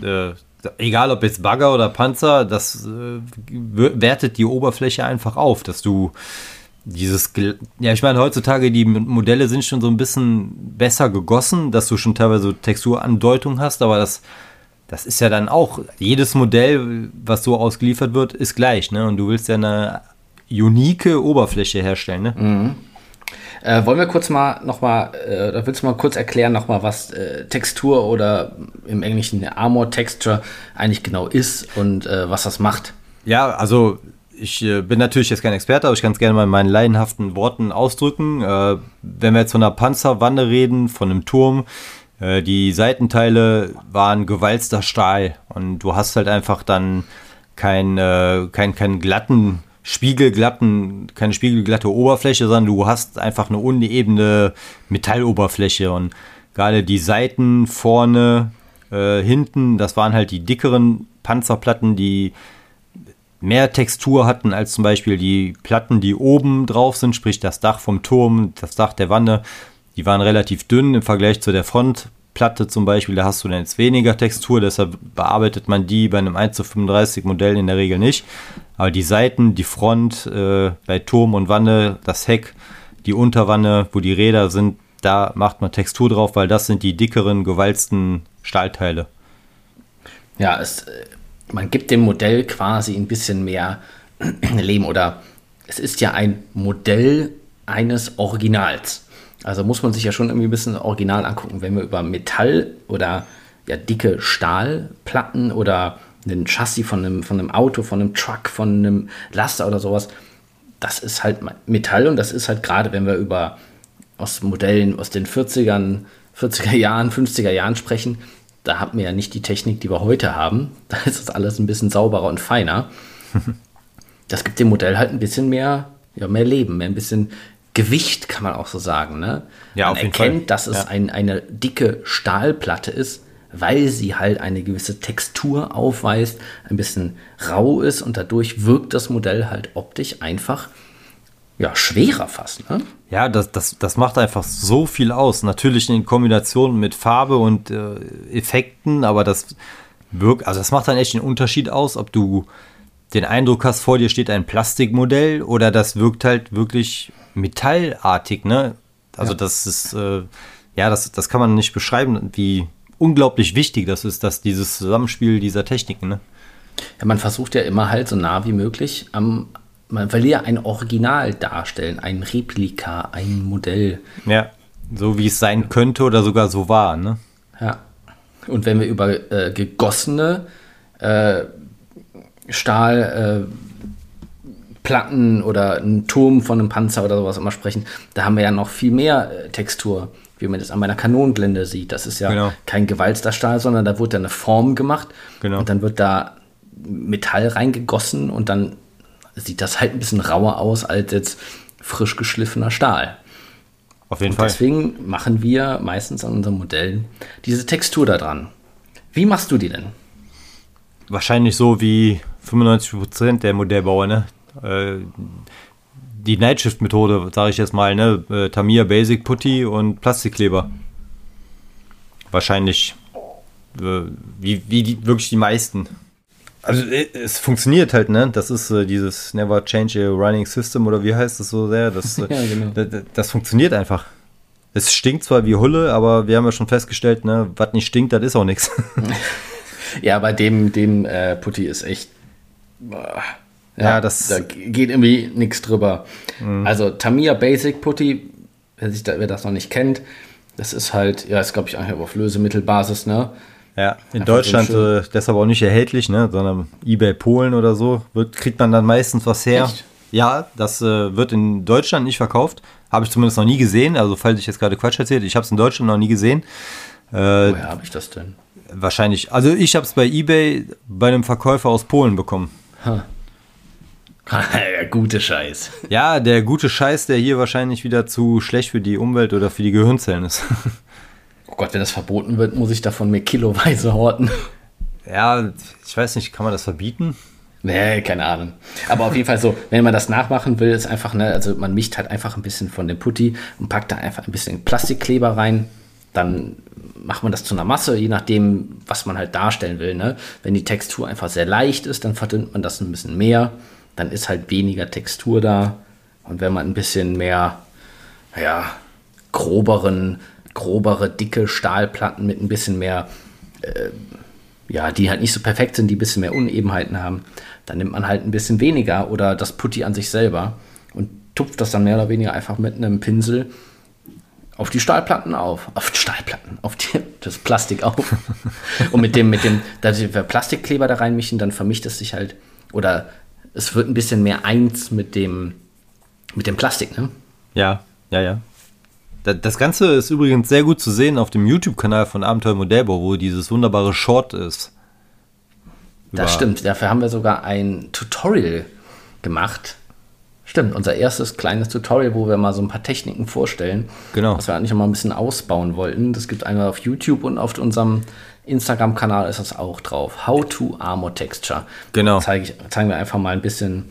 Fall. Äh, egal ob jetzt Bagger oder Panzer, das äh, wertet die Oberfläche einfach auf, dass du dieses, ja, ich meine, heutzutage die Modelle sind schon so ein bisschen besser gegossen, dass du schon teilweise Texturandeutung hast, aber das, das ist ja dann auch, jedes Modell, was so ausgeliefert wird, ist gleich, ne? Und du willst ja eine unique Oberfläche herstellen, ne? Mhm.
Äh, wollen wir kurz mal nochmal, äh, da willst du mal kurz erklären nochmal, was äh, Textur oder im Englischen Armor Texture eigentlich genau ist und äh, was das macht?
Ja, also ich äh, bin natürlich jetzt kein Experte, aber ich kann es gerne mal in meinen laienhaften Worten ausdrücken. Äh, wenn wir jetzt von einer Panzerwanne reden, von einem Turm, äh, die Seitenteile waren gewalzter Stahl und du hast halt einfach dann keinen kein, keinen glatten spiegelglatten, keine spiegelglatte Oberfläche, sondern du hast einfach eine unebene Metalloberfläche und gerade die Seiten vorne, äh, hinten, das waren halt die dickeren Panzerplatten, die mehr Textur hatten als zum Beispiel die Platten, die oben drauf sind, sprich das Dach vom Turm, das Dach der Wanne. Die waren relativ dünn im Vergleich zu der Frontplatte zum Beispiel. Da hast du dann jetzt weniger Textur, deshalb bearbeitet man die bei einem 1 zu 35 Modell in der Regel nicht. Aber die Seiten, die Front, äh, bei Turm und Wanne, das Heck, die Unterwanne, wo die Räder sind, da macht man Textur drauf, weil das sind die dickeren, gewalzten Stahlteile.
Ja, es, man gibt dem Modell quasi ein bisschen mehr Leben oder es ist ja ein Modell eines Originals. Also muss man sich ja schon irgendwie ein bisschen original angucken, wenn wir über Metall oder ja, dicke Stahlplatten oder ein Chassis von einem, von einem Auto, von einem Truck, von einem Laster oder sowas, das ist halt Metall und das ist halt gerade, wenn wir über aus Modellen aus den 40ern, 40er Jahren, 50er Jahren sprechen, da haben wir ja nicht die Technik, die wir heute haben. Da ist das alles ein bisschen sauberer und feiner. Das gibt dem Modell halt ein bisschen mehr, ja, mehr Leben, mehr ein bisschen Gewicht, kann man auch so sagen. Ne? Ja, man erkennt, Fall. dass es ja. ein, eine dicke Stahlplatte ist, weil sie halt eine gewisse Textur aufweist, ein bisschen rau ist und dadurch wirkt das Modell halt optisch einfach ja, schwerer fast. Ne?
Ja, das, das, das macht einfach so viel aus. Natürlich in Kombination mit Farbe und äh, Effekten, aber das wirkt, also das macht dann echt den Unterschied aus, ob du den Eindruck hast, vor dir steht ein Plastikmodell oder das wirkt halt wirklich metallartig, ne? Also ja. das ist, äh, ja, das, das kann man nicht beschreiben, wie unglaublich wichtig das ist, dass dieses Zusammenspiel dieser Techniken, ne?
Ja, man versucht ja immer halt so nah wie möglich am, man will ja ein Original darstellen, ein Replika, ein Modell.
Ja, so wie es sein könnte oder sogar so war, ne?
Ja. Und wenn wir über äh, gegossene äh, Stahl, äh, oder einen Turm von einem Panzer oder sowas immer sprechen, da haben wir ja noch viel mehr äh, Textur, wie man das an meiner Kanonenblende sieht. Das ist ja genau. kein gewalzter Stahl, sondern da wird da eine Form gemacht genau. und dann wird da Metall reingegossen und dann sieht das halt ein bisschen rauer aus als jetzt frisch geschliffener Stahl.
Auf jeden
und
Fall.
Deswegen machen wir meistens an unseren Modellen diese Textur da dran. Wie machst du die denn?
Wahrscheinlich so wie 95% der Modellbauer, ne? Äh, die Nightshift-Methode, sage ich jetzt mal, ne? Äh, Tamiya Basic Putty und Plastikkleber. Wahrscheinlich äh, wie, wie die, wirklich die meisten. Also es funktioniert halt, ne? Das ist äh, dieses Never Change a Running System oder wie heißt das so sehr? Das, ja, genau. das, das, funktioniert einfach. Es stinkt zwar wie Hulle, aber wir haben ja schon festgestellt, ne, was nicht stinkt, das ist auch nichts.
ja, bei dem, dem äh, Putti ist echt. Boah ja, das. Da geht irgendwie nichts drüber. Mhm. Also Tamiya Basic Putty, wer, sich da, wer das noch nicht kennt, das ist halt, ja, ist glaube ich eigentlich auf Lösemittelbasis, ne?
Ja, in Einfach Deutschland so äh, deshalb auch nicht erhältlich, ne, sondern eBay Polen oder so, wird, kriegt man dann meistens was her. Echt? Ja, das äh, wird in Deutschland nicht verkauft. Habe ich zumindest noch nie gesehen. Also, falls ich jetzt gerade Quatsch erzählt, ich habe es in Deutschland noch nie gesehen.
Äh, Woher habe ich das denn?
Wahrscheinlich. Also, ich habe es bei eBay bei einem Verkäufer aus Polen bekommen.
Der gute Scheiß.
Ja, der gute Scheiß, der hier wahrscheinlich wieder zu schlecht für die Umwelt oder für die Gehirnzellen ist.
Oh Gott, wenn das verboten wird, muss ich davon mir kiloweise horten.
Ja, ich weiß nicht, kann man das verbieten?
Nee, keine Ahnung. Aber auf jeden Fall so, wenn man das nachmachen will, ist einfach, ne, also man mischt halt einfach ein bisschen von dem Putti und packt da einfach ein bisschen Plastikkleber rein. Dann macht man das zu einer Masse, je nachdem, was man halt darstellen will. Ne? Wenn die Textur einfach sehr leicht ist, dann verdünnt man das ein bisschen mehr dann ist halt weniger Textur da. Und wenn man ein bisschen mehr, ja, groberen, grobere, dicke Stahlplatten mit ein bisschen mehr, äh, ja, die halt nicht so perfekt sind, die ein bisschen mehr Unebenheiten haben, dann nimmt man halt ein bisschen weniger oder das Putti an sich selber und tupft das dann mehr oder weniger einfach mit einem Pinsel auf die Stahlplatten auf, auf die Stahlplatten, auf die, das Plastik auf. Und mit dem, mit dem, da wir Plastikkleber da reinmischen, dann vermischt es sich halt oder es wird ein bisschen mehr eins mit dem, mit dem Plastik, ne?
Ja, ja, ja. Das Ganze ist übrigens sehr gut zu sehen auf dem YouTube-Kanal von Abenteuer Modellbau, wo dieses wunderbare Short ist.
das stimmt, dafür haben wir sogar ein Tutorial gemacht. Stimmt, unser erstes kleines Tutorial, wo wir mal so ein paar Techniken vorstellen. Genau. Was wir eigentlich noch mal ein bisschen ausbauen wollten. Das gibt einmal auf YouTube und auf unserem Instagram-Kanal ist das auch drauf. How to Armor Texture. Genau. Zeige ich, zeigen wir einfach mal ein bisschen,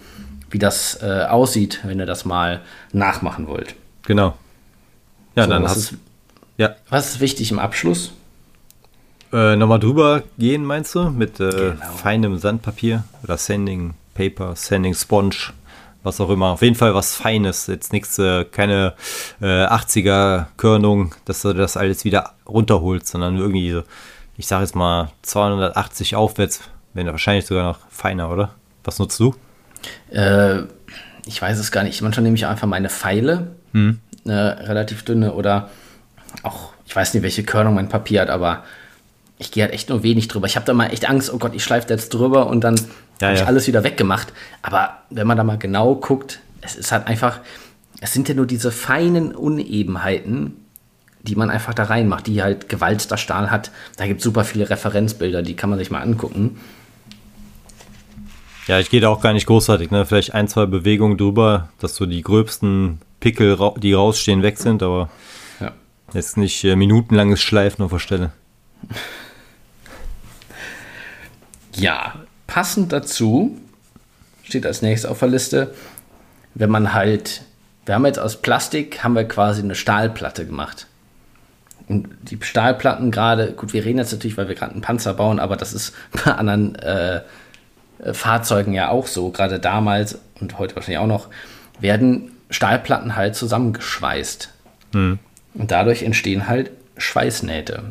wie das äh, aussieht, wenn ihr das mal nachmachen wollt.
Genau.
Ja, so, dann was hast ist, ja. Was ist wichtig im Abschluss?
Äh, Nochmal drüber gehen, meinst du? Mit äh, genau. feinem Sandpapier oder Sanding Paper, Sanding Sponge, was auch immer. Auf jeden Fall was Feines. Jetzt nichts, äh, keine äh, 80er Körnung, dass du das alles wieder runterholst, sondern irgendwie so ich sage jetzt mal 280 aufwärts Wenn wahrscheinlich sogar noch feiner, oder? Was nutzt du?
Äh, ich weiß es gar nicht. Manchmal nehme ich einfach meine Pfeile, hm. relativ dünne oder auch, ich weiß nicht, welche Körnung mein Papier hat, aber ich gehe halt echt nur wenig drüber. Ich habe da mal echt Angst, oh Gott, ich schleife jetzt drüber und dann ja, habe ich alles wieder weggemacht. Aber wenn man da mal genau guckt, es ist halt einfach, es sind ja nur diese feinen Unebenheiten, die man einfach da reinmacht, die halt gewalzter Stahl hat. Da gibt es super viele Referenzbilder, die kann man sich mal angucken.
Ja, ich gehe da auch gar nicht großartig, ne? Vielleicht ein, zwei Bewegungen drüber, dass so die gröbsten Pickel, die rausstehen, weg sind, aber ja. jetzt nicht äh, minutenlanges Schleifen auf der Stelle.
Ja, passend dazu steht als nächstes auf der Liste, wenn man halt, wir haben jetzt aus Plastik, haben wir quasi eine Stahlplatte gemacht. Und die Stahlplatten gerade, gut, wir reden jetzt natürlich, weil wir gerade einen Panzer bauen, aber das ist bei anderen äh, Fahrzeugen ja auch so, gerade damals und heute wahrscheinlich auch noch, werden Stahlplatten halt zusammengeschweißt. Hm. Und dadurch entstehen halt Schweißnähte.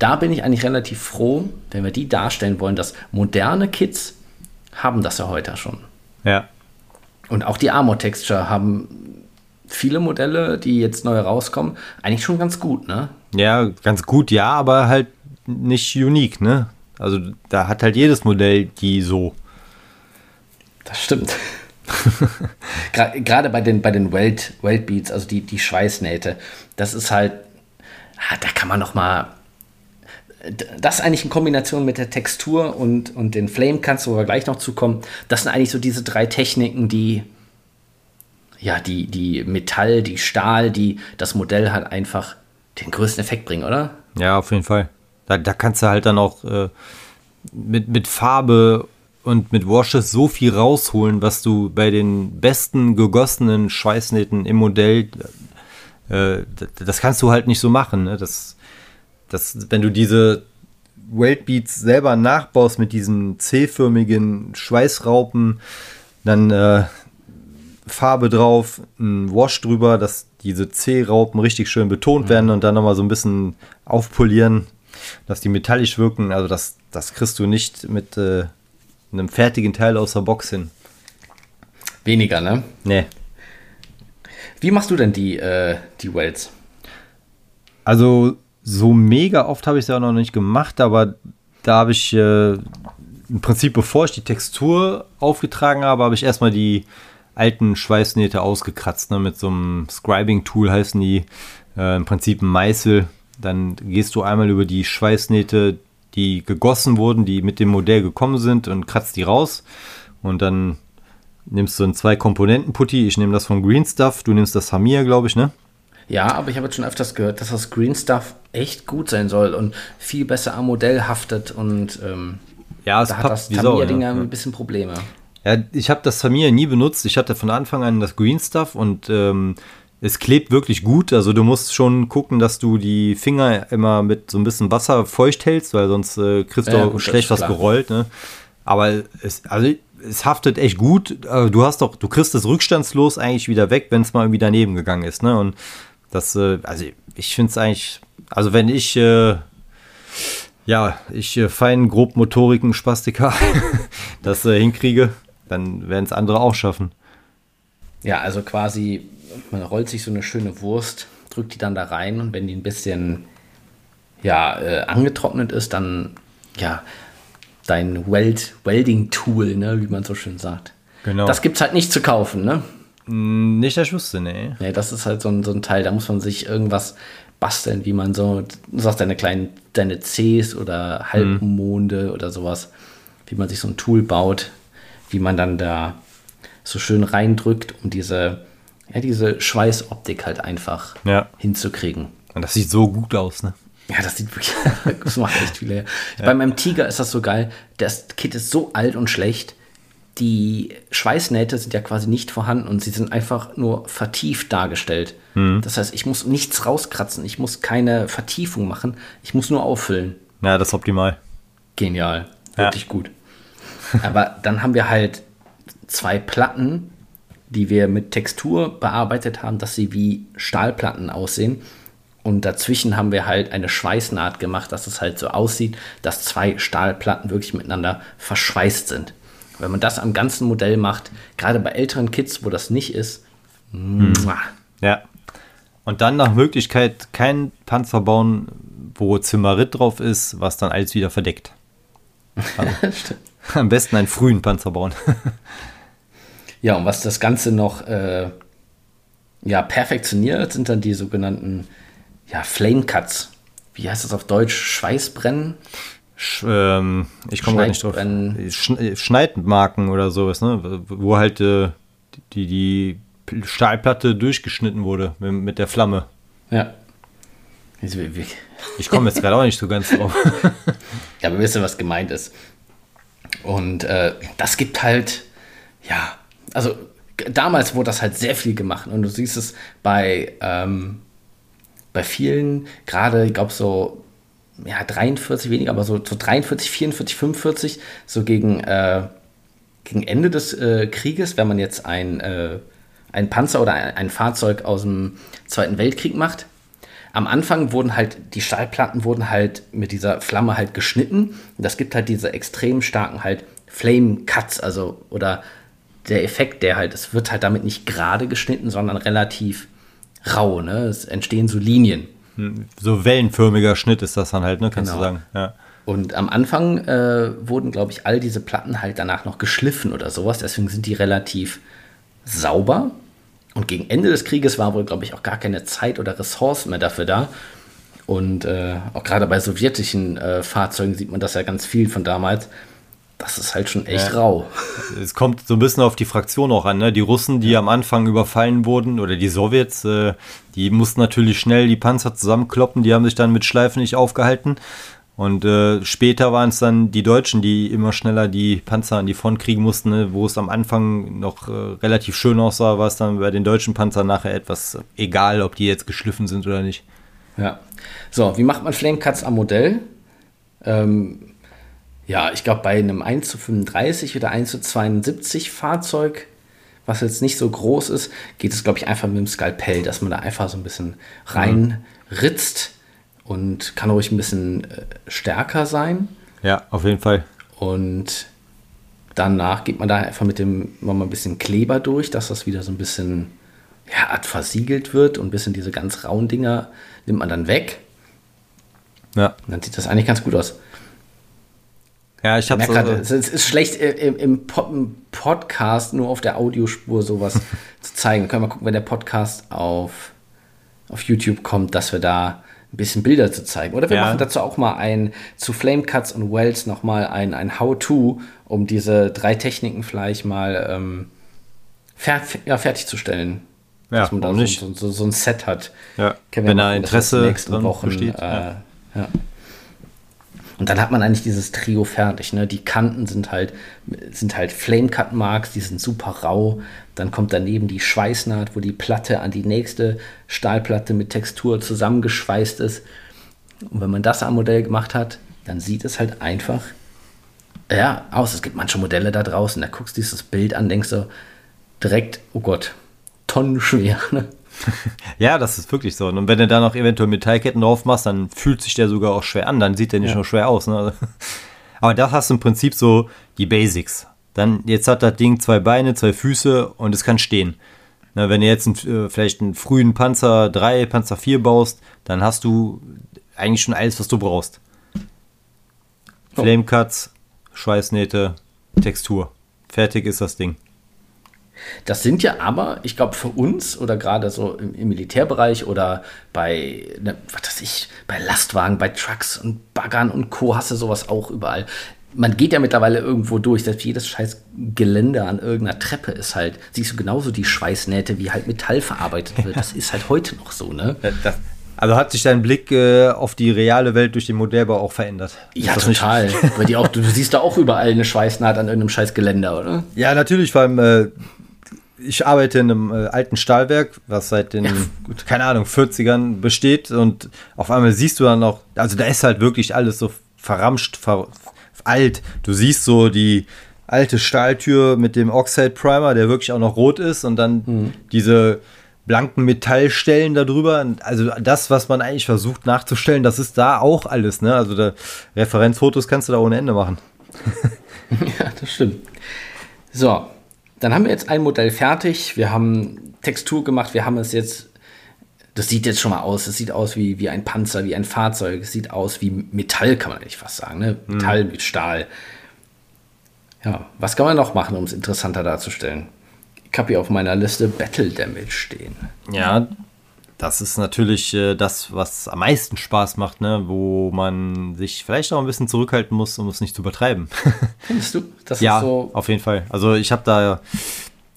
Da bin ich eigentlich relativ froh, wenn wir die darstellen wollen, dass moderne Kits haben das ja heute schon.
Ja.
Und auch die Armor Texture haben viele Modelle, die jetzt neu rauskommen, eigentlich schon ganz gut, ne?
Ja, ganz gut, ja, aber halt nicht unique, ne? Also da hat halt jedes Modell die so.
Das stimmt. Gerade bei den, bei den Welt, Weltbeats, also die, die Schweißnähte, das ist halt, ah, da kann man noch mal das eigentlich in Kombination mit der Textur und, und den Flame Cuts, wo wir gleich noch zukommen, das sind eigentlich so diese drei Techniken, die ja, die, die Metall, die Stahl, die das Modell halt einfach den größten Effekt bringen, oder?
Ja, auf jeden Fall. Da, da kannst du halt dann auch äh, mit, mit Farbe und mit Washes so viel rausholen, was du bei den besten gegossenen Schweißnähten im Modell, äh, das kannst du halt nicht so machen. Ne? Das, das, wenn du diese Weltbeats selber nachbaust mit diesen C-förmigen Schweißraupen, dann äh, Farbe drauf, ein Wash drüber, dass diese C-Raupen richtig schön betont werden mhm. und dann nochmal so ein bisschen aufpolieren, dass die metallisch wirken. Also das, das kriegst du nicht mit äh, einem fertigen Teil aus der Box hin.
Weniger, ne?
Nee.
Wie machst du denn die, äh, die Wells?
Also so mega oft habe ich es ja noch nicht gemacht, aber da habe ich äh, im Prinzip, bevor ich die Textur aufgetragen habe, habe ich erstmal die alten Schweißnähte ausgekratzt, ne, mit so einem Scribing-Tool heißen die, äh, im Prinzip ein Meißel. Dann gehst du einmal über die Schweißnähte, die gegossen wurden, die mit dem Modell gekommen sind und kratzt die raus. Und dann nimmst du einen Zwei-Komponenten-Putty. Ich nehme das von Green Stuff, du nimmst das Hamir, glaube ich, ne?
Ja, aber ich habe jetzt schon öfters gehört, dass das Green Stuff echt gut sein soll und viel besser am Modell haftet und ähm,
ja, es da hat das Tamiya-Ding
ja. ein bisschen Probleme.
Ja, ich habe das Tamiya nie benutzt. Ich hatte von Anfang an das Green Stuff und ähm, es klebt wirklich gut. Also du musst schon gucken, dass du die Finger immer mit so ein bisschen Wasser feucht hältst, weil sonst äh, kriegst du ja, gut, schlecht was gerollt. Ne? Aber es, also es haftet echt gut. Du hast doch, du kriegst es rückstandslos eigentlich wieder weg, wenn es mal irgendwie daneben gegangen ist. Ne? Und das, äh, also ich finde es eigentlich, also wenn ich, äh, ja, ich äh, fein grob Motoriken, Spastika, das äh, hinkriege, dann werden es andere auch schaffen.
Ja, also quasi, man rollt sich so eine schöne Wurst, drückt die dann da rein und wenn die ein bisschen, ja, äh, angetrocknet ist, dann, ja, dein Weld, Welding-Tool, ne, wie man so schön sagt. Genau. Das gibt es halt nicht zu kaufen, ne?
Hm, nicht, dass ich nee.
Nee, das ist halt so ein, so ein Teil, da muss man sich irgendwas basteln, wie man so, du sagst deine kleinen, deine Cs oder Halbmonde hm. oder sowas, wie man sich so ein Tool baut, wie man dann da so schön reindrückt, um diese, ja, diese Schweißoptik halt einfach
ja.
hinzukriegen.
Und das sieht so gut aus, ne?
Ja, das sieht wirklich, das macht echt viel her. Ja. Bei meinem Tiger ist das so geil. Das Kit ist so alt und schlecht die Schweißnähte sind ja quasi nicht vorhanden und sie sind einfach nur vertieft dargestellt. Mhm. Das heißt, ich muss nichts rauskratzen, ich muss keine Vertiefung machen, ich muss nur auffüllen.
Ja, das ist optimal.
Genial, wirklich ja. gut. Aber dann haben wir halt zwei Platten, die wir mit Textur bearbeitet haben, dass sie wie Stahlplatten aussehen. Und dazwischen haben wir halt eine Schweißnaht gemacht, dass es halt so aussieht, dass zwei Stahlplatten wirklich miteinander verschweißt sind. Wenn man das am ganzen Modell macht, gerade bei älteren Kids, wo das nicht ist, hm.
ja. Und dann nach Möglichkeit kein Panzer bauen, wo Zimmerit drauf ist, was dann alles wieder verdeckt. Also, am besten einen frühen Panzer bauen.
ja, und was das Ganze noch äh, ja, perfektioniert, sind dann die sogenannten ja, Flame Cuts. Wie heißt das auf Deutsch? Schweißbrennen?
Sch ähm, ich komme gar nicht drauf. Sch Schneidmarken oder sowas, ne? Wo halt äh, die, die Stahlplatte durchgeschnitten wurde mit, mit der Flamme.
Ja.
Ich komme jetzt gerade auch nicht so ganz drauf.
ja, aber wir wissen, was gemeint ist. Und äh, das gibt halt, ja, also damals wurde das halt sehr viel gemacht. Und du siehst es bei, ähm, bei vielen, gerade, ich glaube, so ja, 43 weniger, aber so, so 43, 44, 45, so gegen, äh, gegen Ende des äh, Krieges, wenn man jetzt ein, äh, ein Panzer oder ein, ein, Fahrzeug aus dem Zweiten Weltkrieg macht. Am Anfang wurden halt, die Stahlplatten wurden halt mit dieser Flamme halt geschnitten. Und das gibt halt diese extrem starken halt Flame Cuts, also oder der Effekt, der halt, es wird halt damit nicht gerade geschnitten, sondern relativ rau, ne? Es entstehen so Linien.
So wellenförmiger Schnitt ist das dann halt, ne? Kannst genau. du sagen. Ja.
Und am Anfang äh, wurden, glaube ich, all diese Platten halt danach noch geschliffen oder sowas. Deswegen sind die relativ sauber. Und gegen Ende des Krieges war wohl, glaube ich, auch gar keine Zeit oder Ressourcen mehr dafür da. Und äh, auch gerade bei sowjetischen äh, Fahrzeugen sieht man das ja ganz viel von damals das ist halt schon echt ja. rau.
Es kommt so ein bisschen auf die Fraktion auch an. Ne? Die Russen, die ja. am Anfang überfallen wurden, oder die Sowjets, äh, die mussten natürlich schnell die Panzer zusammenkloppen. Die haben sich dann mit Schleifen nicht aufgehalten. Und äh, später waren es dann die Deutschen, die immer schneller die Panzer an die Front kriegen mussten. Ne? Wo es am Anfang noch äh, relativ schön aussah, war es dann bei den deutschen Panzern nachher etwas egal, ob die jetzt geschliffen sind oder nicht.
Ja. So, wie macht man Flamecuts am Modell? Ähm, ja, ich glaube, bei einem 1 zu 35 oder 1 zu 72 Fahrzeug, was jetzt nicht so groß ist, geht es, glaube ich, einfach mit dem Skalpell, dass man da einfach so ein bisschen reinritzt und kann ruhig ein bisschen äh, stärker sein.
Ja, auf jeden Fall.
Und danach geht man da einfach mit dem mal ein bisschen Kleber durch, dass das wieder so ein bisschen ja, versiegelt wird und ein bisschen diese ganz rauen Dinger nimmt man dann weg. Ja. Und dann sieht das eigentlich ganz gut aus.
Ja, ich habe
so es ist schlecht äh, im, im, Podcast nur auf der Audiospur sowas zu zeigen. Wir können mal gucken, wenn der Podcast auf, auf YouTube kommt, dass wir da ein bisschen Bilder zu zeigen. Oder wir ja. machen dazu auch mal ein zu Flame Cuts und Wells nochmal ein, ein How-To, um diese drei Techniken vielleicht mal ähm, fer ja, fertigzustellen.
Ja, dass man da
so, so, so, so, ein Set hat.
Ja, wenn da Interesse
nächsten Wochen, besteht. Äh, ja. Und dann hat man eigentlich dieses Trio fertig. Ne? Die Kanten sind halt, sind halt Flame Cut Marks, die sind super rau. Dann kommt daneben die Schweißnaht, wo die Platte an die nächste Stahlplatte mit Textur zusammengeschweißt ist. Und wenn man das am Modell gemacht hat, dann sieht es halt einfach ja, aus. Es gibt manche Modelle da draußen, da guckst du dieses Bild an, denkst du direkt, oh Gott, tonnenschwer. Ne?
ja, das ist wirklich so. Und wenn du da noch eventuell Metallketten drauf machst, dann fühlt sich der sogar auch schwer an. Dann sieht der nicht ja. nur schwer aus. Ne? Aber da hast du im Prinzip so die Basics. Dann, jetzt hat das Ding zwei Beine, zwei Füße und es kann stehen. Na, wenn du jetzt einen, äh, vielleicht einen frühen Panzer 3, Panzer 4 baust, dann hast du eigentlich schon alles, was du brauchst. Oh. Flamecuts, Schweißnähte, Textur. Fertig ist das Ding.
Das sind ja aber, ich glaube, für uns oder gerade so im, im, Militärbereich oder bei, ne, was weiß ich, bei Lastwagen, bei Trucks und Baggern und Co. hast du sowas auch überall. Man geht ja mittlerweile irgendwo durch, dass jedes scheiß Gelände an irgendeiner Treppe ist halt, siehst du genauso die Schweißnähte, wie halt Metall verarbeitet wird. Das ist halt heute noch so, ne?
Das, also hat sich dein Blick äh, auf die reale Welt durch den Modellbau auch verändert?
Ja, total. Bei dir auch, du, du, siehst da auch überall eine Schweißnaht an irgendeinem scheiß Geländer, oder?
Ja, natürlich, vor allem äh, ich arbeite in einem äh, alten Stahlwerk, was seit den, ja, keine Ahnung, 40ern besteht und auf einmal siehst du dann noch, also da ist halt wirklich alles so verramscht, ver, alt. Du siehst so die alte Stahltür mit dem Oxide Primer, der wirklich auch noch rot ist und dann mhm. diese blanken Metallstellen darüber. Also das, was man eigentlich versucht nachzustellen, das ist da auch alles. Ne? Also da, Referenzfotos kannst du da ohne Ende machen.
ja, das stimmt. So, dann haben wir jetzt ein Modell fertig. Wir haben Textur gemacht. Wir haben es jetzt. Das sieht jetzt schon mal aus. Es sieht aus wie, wie ein Panzer, wie ein Fahrzeug. Es sieht aus wie Metall, kann man eigentlich fast sagen. Ne? Metall mhm. mit Stahl. Ja, was kann man noch machen, um es interessanter darzustellen? Ich habe hier auf meiner Liste Battle Damage stehen.
Ja, das ist natürlich äh, das, was am meisten Spaß macht, ne? wo man sich vielleicht auch ein bisschen zurückhalten muss, um es nicht zu übertreiben.
Findest du?
Das ja, so auf jeden Fall. Also ich habe da,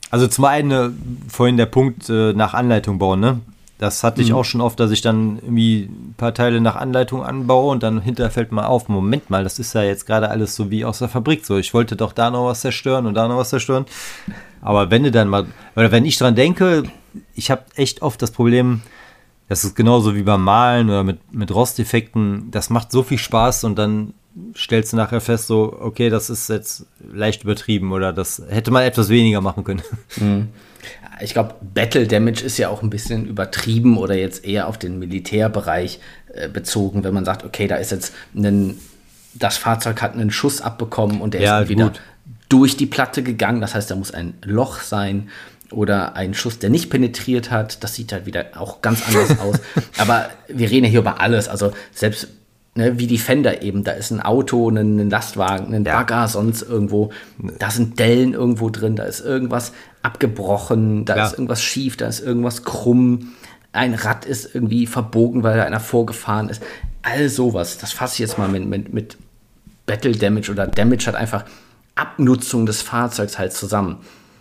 also zum einen äh, vorhin der Punkt äh, nach Anleitung bauen, ne? Das hatte ich mhm. auch schon oft, dass ich dann irgendwie ein paar Teile nach Anleitung anbaue und dann hinterher fällt mal auf, Moment mal, das ist ja jetzt gerade alles so wie aus der Fabrik. So, ich wollte doch da noch was zerstören und da noch was zerstören. Aber wenn du dann mal, oder wenn ich dran denke, ich habe echt oft das Problem, das ist genauso wie beim Malen oder mit, mit Rosteffekten, das macht so viel Spaß und dann stellst du nachher fest, so, okay, das ist jetzt leicht übertrieben oder das hätte man etwas weniger machen können. Mhm.
Ich glaube, Battle Damage ist ja auch ein bisschen übertrieben oder jetzt eher auf den Militärbereich äh, bezogen, wenn man sagt, okay, da ist jetzt ein, das Fahrzeug hat einen Schuss abbekommen und der ja, ist wieder durch die Platte gegangen. Das heißt, da muss ein Loch sein oder ein Schuss, der nicht penetriert hat. Das sieht halt wieder auch ganz anders aus. Aber wir reden ja hier über alles. Also selbst ne, wie die Fender eben, da ist ein Auto, ein, ein Lastwagen, ein Bagger, ja. sonst irgendwo. Da sind Dellen irgendwo drin, da ist irgendwas abgebrochen, da ja. ist irgendwas schief, da ist irgendwas krumm. Ein Rad ist irgendwie verbogen, weil da einer vorgefahren ist. All sowas, das fasse ich jetzt mal mit, mit, mit Battle Damage oder Damage hat einfach Abnutzung des Fahrzeugs halt zusammen.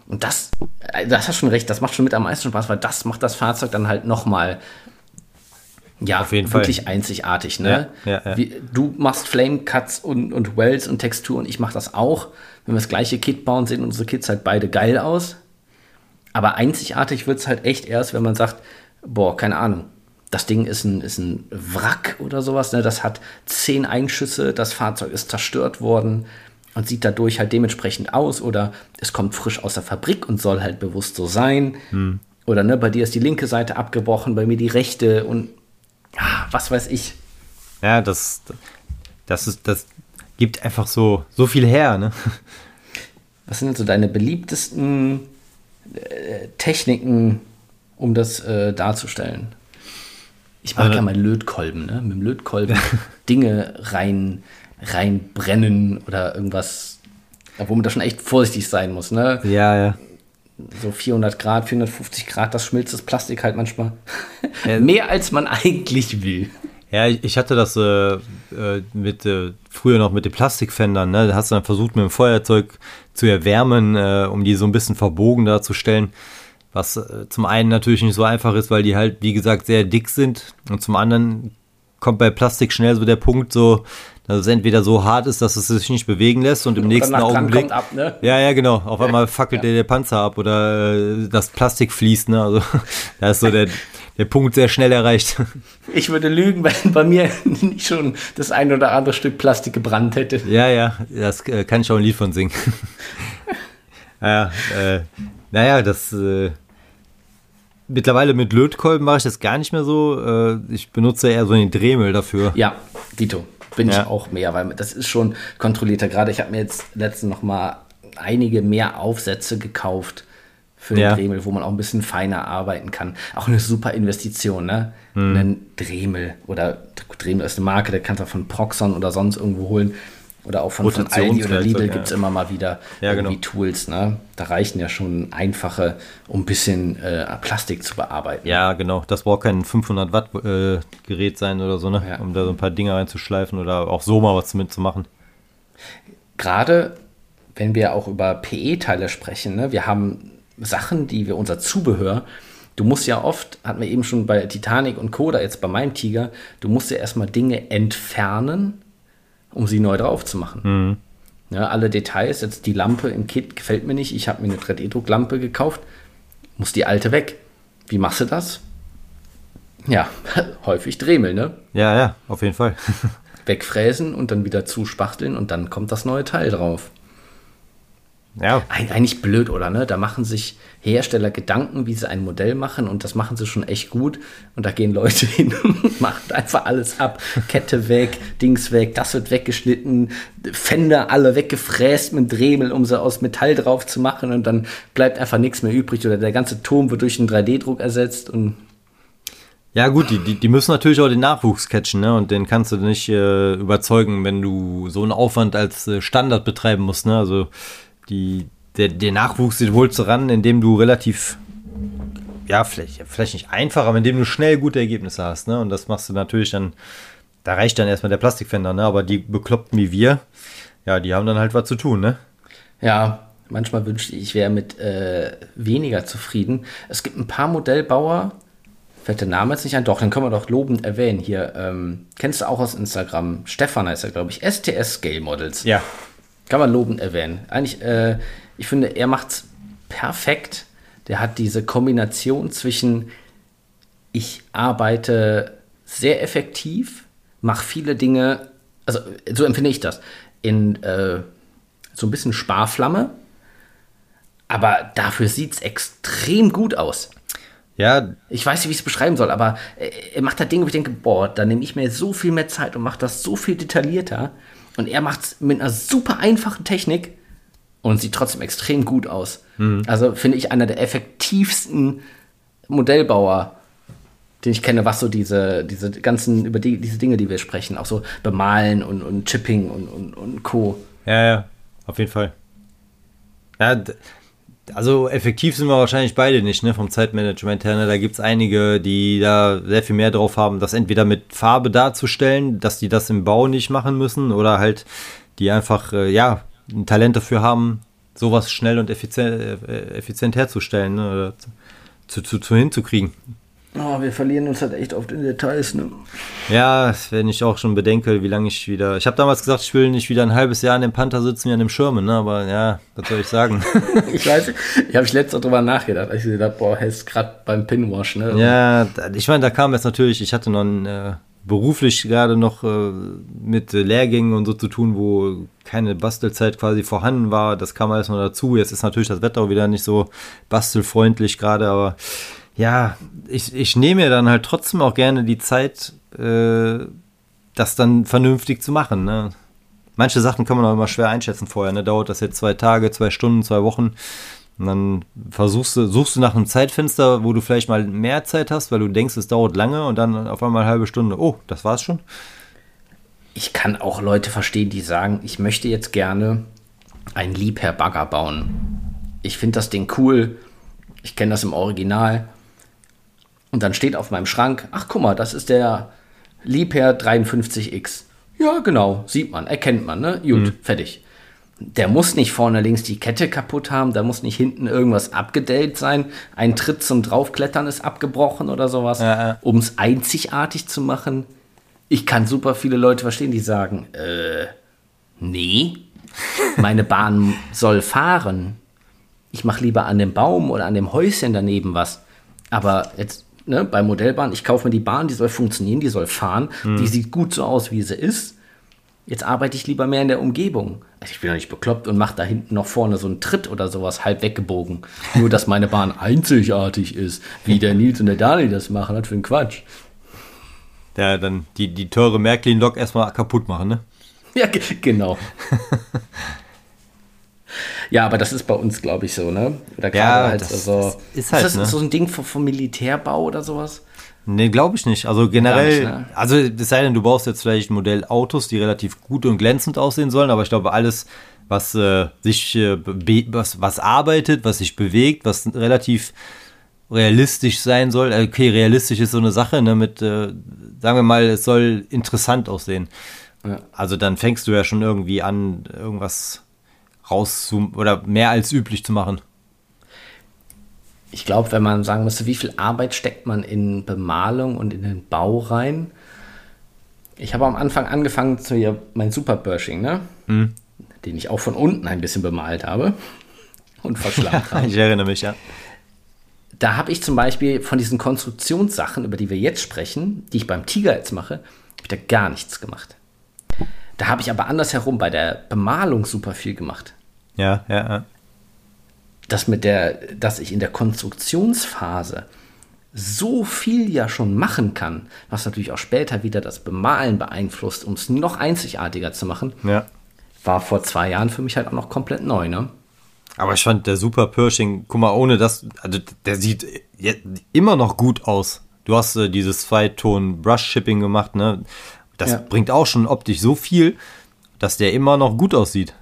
Und das, äh, das hast schon recht, das macht schon mit am meisten Spaß, weil das macht das Fahrzeug dann halt nochmal ja, wirklich Fall. einzigartig. Ne? Ja, ja, ja. Wie, du machst Flame Cuts und, und Wells und Textur und ich mache das auch. Wenn wir das gleiche Kit bauen, sehen unsere Kits halt beide geil aus. Aber einzigartig wird es halt echt erst, wenn man sagt, boah, keine Ahnung, das Ding ist ein, ist ein Wrack oder sowas. Ne? Das hat zehn Einschüsse, das Fahrzeug ist zerstört worden und sieht dadurch halt dementsprechend aus oder es kommt frisch aus der Fabrik und soll halt bewusst so sein. Hm. Oder ne, bei dir ist die linke Seite abgebrochen, bei mir die rechte und ja, was weiß ich.
Ja, das, das, ist, das gibt einfach so, so viel her. Ne?
Was sind denn so deine beliebtesten äh, Techniken, um das äh, darzustellen? Ich mag also, ja mal Lötkolben, ne? Mit dem Lötkolben Dinge rein reinbrennen oder irgendwas, wo man da schon echt vorsichtig sein muss, ne?
Ja, ja.
So 400 Grad, 450 Grad, das schmilzt das Plastik halt manchmal ja. mehr als man eigentlich will.
Ja, ich hatte das äh, äh, mit äh, früher noch mit den Plastikfendern, ne? Da hast du dann versucht, mit dem Feuerzeug zu erwärmen, äh, um die so ein bisschen verbogen darzustellen. Was äh, zum einen natürlich nicht so einfach ist, weil die halt, wie gesagt, sehr dick sind. Und zum anderen kommt bei Plastik schnell so der Punkt, so, dass es entweder so hart ist, dass es sich nicht bewegen lässt und im oder nächsten Augenblick. Ab, ne? Ja, ja, genau. Auf einmal fackelt ja. der, der Panzer ab oder äh, das Plastik fließt, ne? Also da ist so der, der Punkt sehr schnell erreicht.
Ich würde lügen, wenn bei mir nicht schon das ein oder andere Stück Plastik gebrannt hätte.
Ja, ja, das äh, kann ich auch ein Lied von singen. naja, äh, naja, das. Mittlerweile mit Lötkolben mache ich das gar nicht mehr so. Äh, ich benutze eher so einen Dremel dafür.
Ja, Dito bin ja. ich auch mehr, weil das ist schon kontrollierter. Gerade ich habe mir jetzt letztens noch mal einige mehr Aufsätze gekauft für den ja. Dremel, wo man auch ein bisschen feiner arbeiten kann. Auch eine super Investition, ne? Hm. Einen Dremel oder Dremel ist eine Marke, der kannst du von Proxon oder sonst irgendwo holen. Oder auch von, von Aldi oder Lidl ja. gibt es immer mal wieder ja, irgendwie genau. Tools. Ne? Da reichen ja schon einfache, um ein bisschen äh, Plastik zu bearbeiten.
Ja, genau. Das braucht kein 500 Watt äh, Gerät sein oder so, ne? Ja. um da so ein paar Dinge reinzuschleifen oder auch so mal was mitzumachen.
Gerade wenn wir auch über PE-Teile sprechen, ne? wir haben Sachen, die wir unser Zubehör, du musst ja oft, hatten wir eben schon bei Titanic und Coda, jetzt bei meinem Tiger, du musst ja erstmal Dinge entfernen um sie neu drauf zu machen. Mhm. Ja, alle Details, jetzt die Lampe im Kit gefällt mir nicht. Ich habe mir eine 3D-Drucklampe gekauft, muss die alte weg. Wie machst du das? Ja, häufig Dremel, ne?
Ja, ja, auf jeden Fall.
Wegfräsen und dann wieder zuspachteln und dann kommt das neue Teil drauf.
Ja.
Eig eigentlich blöd, oder? Ne? Da machen sich Hersteller Gedanken, wie sie ein Modell machen und das machen sie schon echt gut. Und da gehen Leute hin und machen einfach alles ab. Kette weg, Dings weg, das wird weggeschnitten, Fender alle weggefräst mit Dremel, um sie aus Metall drauf zu machen und dann bleibt einfach nichts mehr übrig oder der ganze Turm wird durch einen 3D-Druck ersetzt und
Ja, gut, die, die, die müssen natürlich auch den Nachwuchs catchen, ne? Und den kannst du nicht äh, überzeugen, wenn du so einen Aufwand als äh, Standard betreiben musst, ne? Also die, der, der Nachwuchs den holst du ran, indem du relativ, ja, vielleicht, vielleicht nicht einfach, aber indem du schnell gute Ergebnisse hast, ne? Und das machst du natürlich dann, da reicht dann erstmal der Plastikfender, ne? Aber die Bekloppten wie wir, ja, die haben dann halt was zu tun, ne?
Ja, manchmal wünschte ich, ich wäre mit äh, weniger zufrieden. Es gibt ein paar Modellbauer, fällt der Name jetzt nicht ein, doch, den können wir doch lobend erwähnen hier. Ähm, kennst du auch aus Instagram? Stefan heißt er, glaube ich. STS Scale Models.
Ja.
Kann man lobend erwähnen. Eigentlich, äh, ich finde, er macht's perfekt. Der hat diese Kombination zwischen, ich arbeite sehr effektiv, mache viele Dinge, also so empfinde ich das, in äh, so ein bisschen Sparflamme, aber dafür sieht es extrem gut aus.
Ja,
Ich weiß nicht, wie ich es beschreiben soll, aber äh, er macht da Dinge, wo ich denke, boah, da nehme ich mir so viel mehr Zeit und mache das so viel detaillierter. Und er macht es mit einer super einfachen Technik und sieht trotzdem extrem gut aus. Also finde ich einer der effektivsten Modellbauer, den ich kenne, was so diese, diese ganzen, über die, diese Dinge, die wir sprechen, auch so bemalen und, und Chipping und, und, und Co.
Ja, ja, auf jeden Fall. Ja, also effektiv sind wir wahrscheinlich beide nicht, ne, vom Zeitmanagement her. Ne? Da gibt es einige, die da sehr viel mehr drauf haben, das entweder mit Farbe darzustellen, dass die das im Bau nicht machen müssen, oder halt die einfach, äh, ja, ein Talent dafür haben, sowas schnell und effizient, äh, effizient herzustellen, ne, oder zu, zu, zu hinzukriegen.
Oh, wir verlieren uns halt echt oft in Details, ne?
Ja, wenn ich auch schon bedenke, wie lange ich wieder. Ich habe damals gesagt, ich will nicht wieder ein halbes Jahr an dem Panther sitzen wie an dem Schirmen, ne? Aber ja, was soll ich sagen?
Ich weiß, ich habe ich letztens drüber nachgedacht, als ich gedacht, boah, ist gerade beim Pinwash, ne?
ja, ich meine, da kam jetzt natürlich, ich hatte noch ein, äh, beruflich gerade noch äh, mit Lehrgängen und so zu tun, wo keine Bastelzeit quasi vorhanden war. Das kam alles noch dazu. Jetzt ist natürlich das Wetter auch wieder nicht so bastelfreundlich gerade, aber ja, ich, ich nehme mir dann halt trotzdem auch gerne die Zeit, äh, das dann vernünftig zu machen. Ne? Manche Sachen kann man auch immer schwer einschätzen vorher. Ne? Dauert das jetzt zwei Tage, zwei Stunden, zwei Wochen? Und dann versuchst du, suchst du nach einem Zeitfenster, wo du vielleicht mal mehr Zeit hast, weil du denkst, es dauert lange und dann auf einmal eine halbe Stunde. Oh, das war's schon.
Ich kann auch Leute verstehen, die sagen, ich möchte jetzt gerne ein Liebherr-Bagger bauen. Ich finde das Ding cool. Ich kenne das im Original. Und dann steht auf meinem Schrank, ach guck mal, das ist der Liebherr 53X. Ja, genau, sieht man, erkennt man, ne? Gut, fertig. Der muss nicht vorne links die Kette kaputt haben, da muss nicht hinten irgendwas abgedellt sein. Ein Tritt zum Draufklettern ist abgebrochen oder sowas,
ja.
um es einzigartig zu machen. Ich kann super viele Leute verstehen, die sagen, äh, nee, meine Bahn soll fahren. Ich mache lieber an dem Baum oder an dem Häuschen daneben was. Aber jetzt, ne, bei Modellbahn, ich kaufe mir die Bahn, die soll funktionieren, die soll fahren, die sieht gut so aus, wie sie ist. Jetzt arbeite ich lieber mehr in der Umgebung. Also ich bin doch nicht bekloppt und mache da hinten noch vorne so einen Tritt oder sowas halb weggebogen. Nur, dass meine Bahn einzigartig ist, wie der Nils und der Daniel das machen, hat für einen Quatsch.
Ja, dann die, die teure Märklin-Lok erstmal kaputt machen, ne?
Ja, ge- genau. ja, aber das ist bei uns, glaube ich, so, ne? Oder
Ja,
halt
das-
so.
das ist halt,
das
ne?
so ein Ding vom, vom Militärbau oder sowas?
Nee, glaube ich nicht. Also generell,
nicht, ne?
also es sei denn, du baust jetzt vielleicht ein Modell Autos, die relativ gut und glänzend aussehen sollen, aber ich glaube, alles, was äh, sich, äh, was, was arbeitet, was sich bewegt, was relativ realistisch sein soll. äh, Okay, realistisch ist so eine Sache, ne, mit, äh, sagen wir mal, es soll interessant aussehen.
Ja.
Also dann fängst du ja schon irgendwie an, irgendwas raus zu, oder mehr als üblich zu machen.
Ich glaube, wenn man sagen müsste, wie viel Arbeit steckt man in Bemalung und in den Bau rein? Ich habe am Anfang angefangen zu hier mein Super Bursching, ne?
Mhm.
Den ich auch von unten ein bisschen bemalt habe und verschlammt habe.
Ich erinnere mich, ja.
Da habe ich zum Beispiel von diesen Konstruktionssachen, über die wir jetzt sprechen, die ich beim Tiger jetzt mache, habe ich da gar nichts gemacht. Da habe ich aber andersherum bei der Bemalung super viel gemacht.
Ja, ja, ja.
dass mit der, dass ich in der Konstruktionsphase so viel ja schon machen kann, was natürlich auch später wieder das Bemalen beeinflusst, um es noch einzigartiger zu machen,
Ja.
war vor zwei Jahren für mich halt auch noch komplett neu, ne?
Aber ich fand der Super Pershing, guck mal, ohne das, also der sieht immer noch gut aus. Du hast äh, dieses Zweiton Brush Shipping gemacht, ne? Das
Ja.
bringt auch schon optisch so viel, dass der immer noch gut aussieht.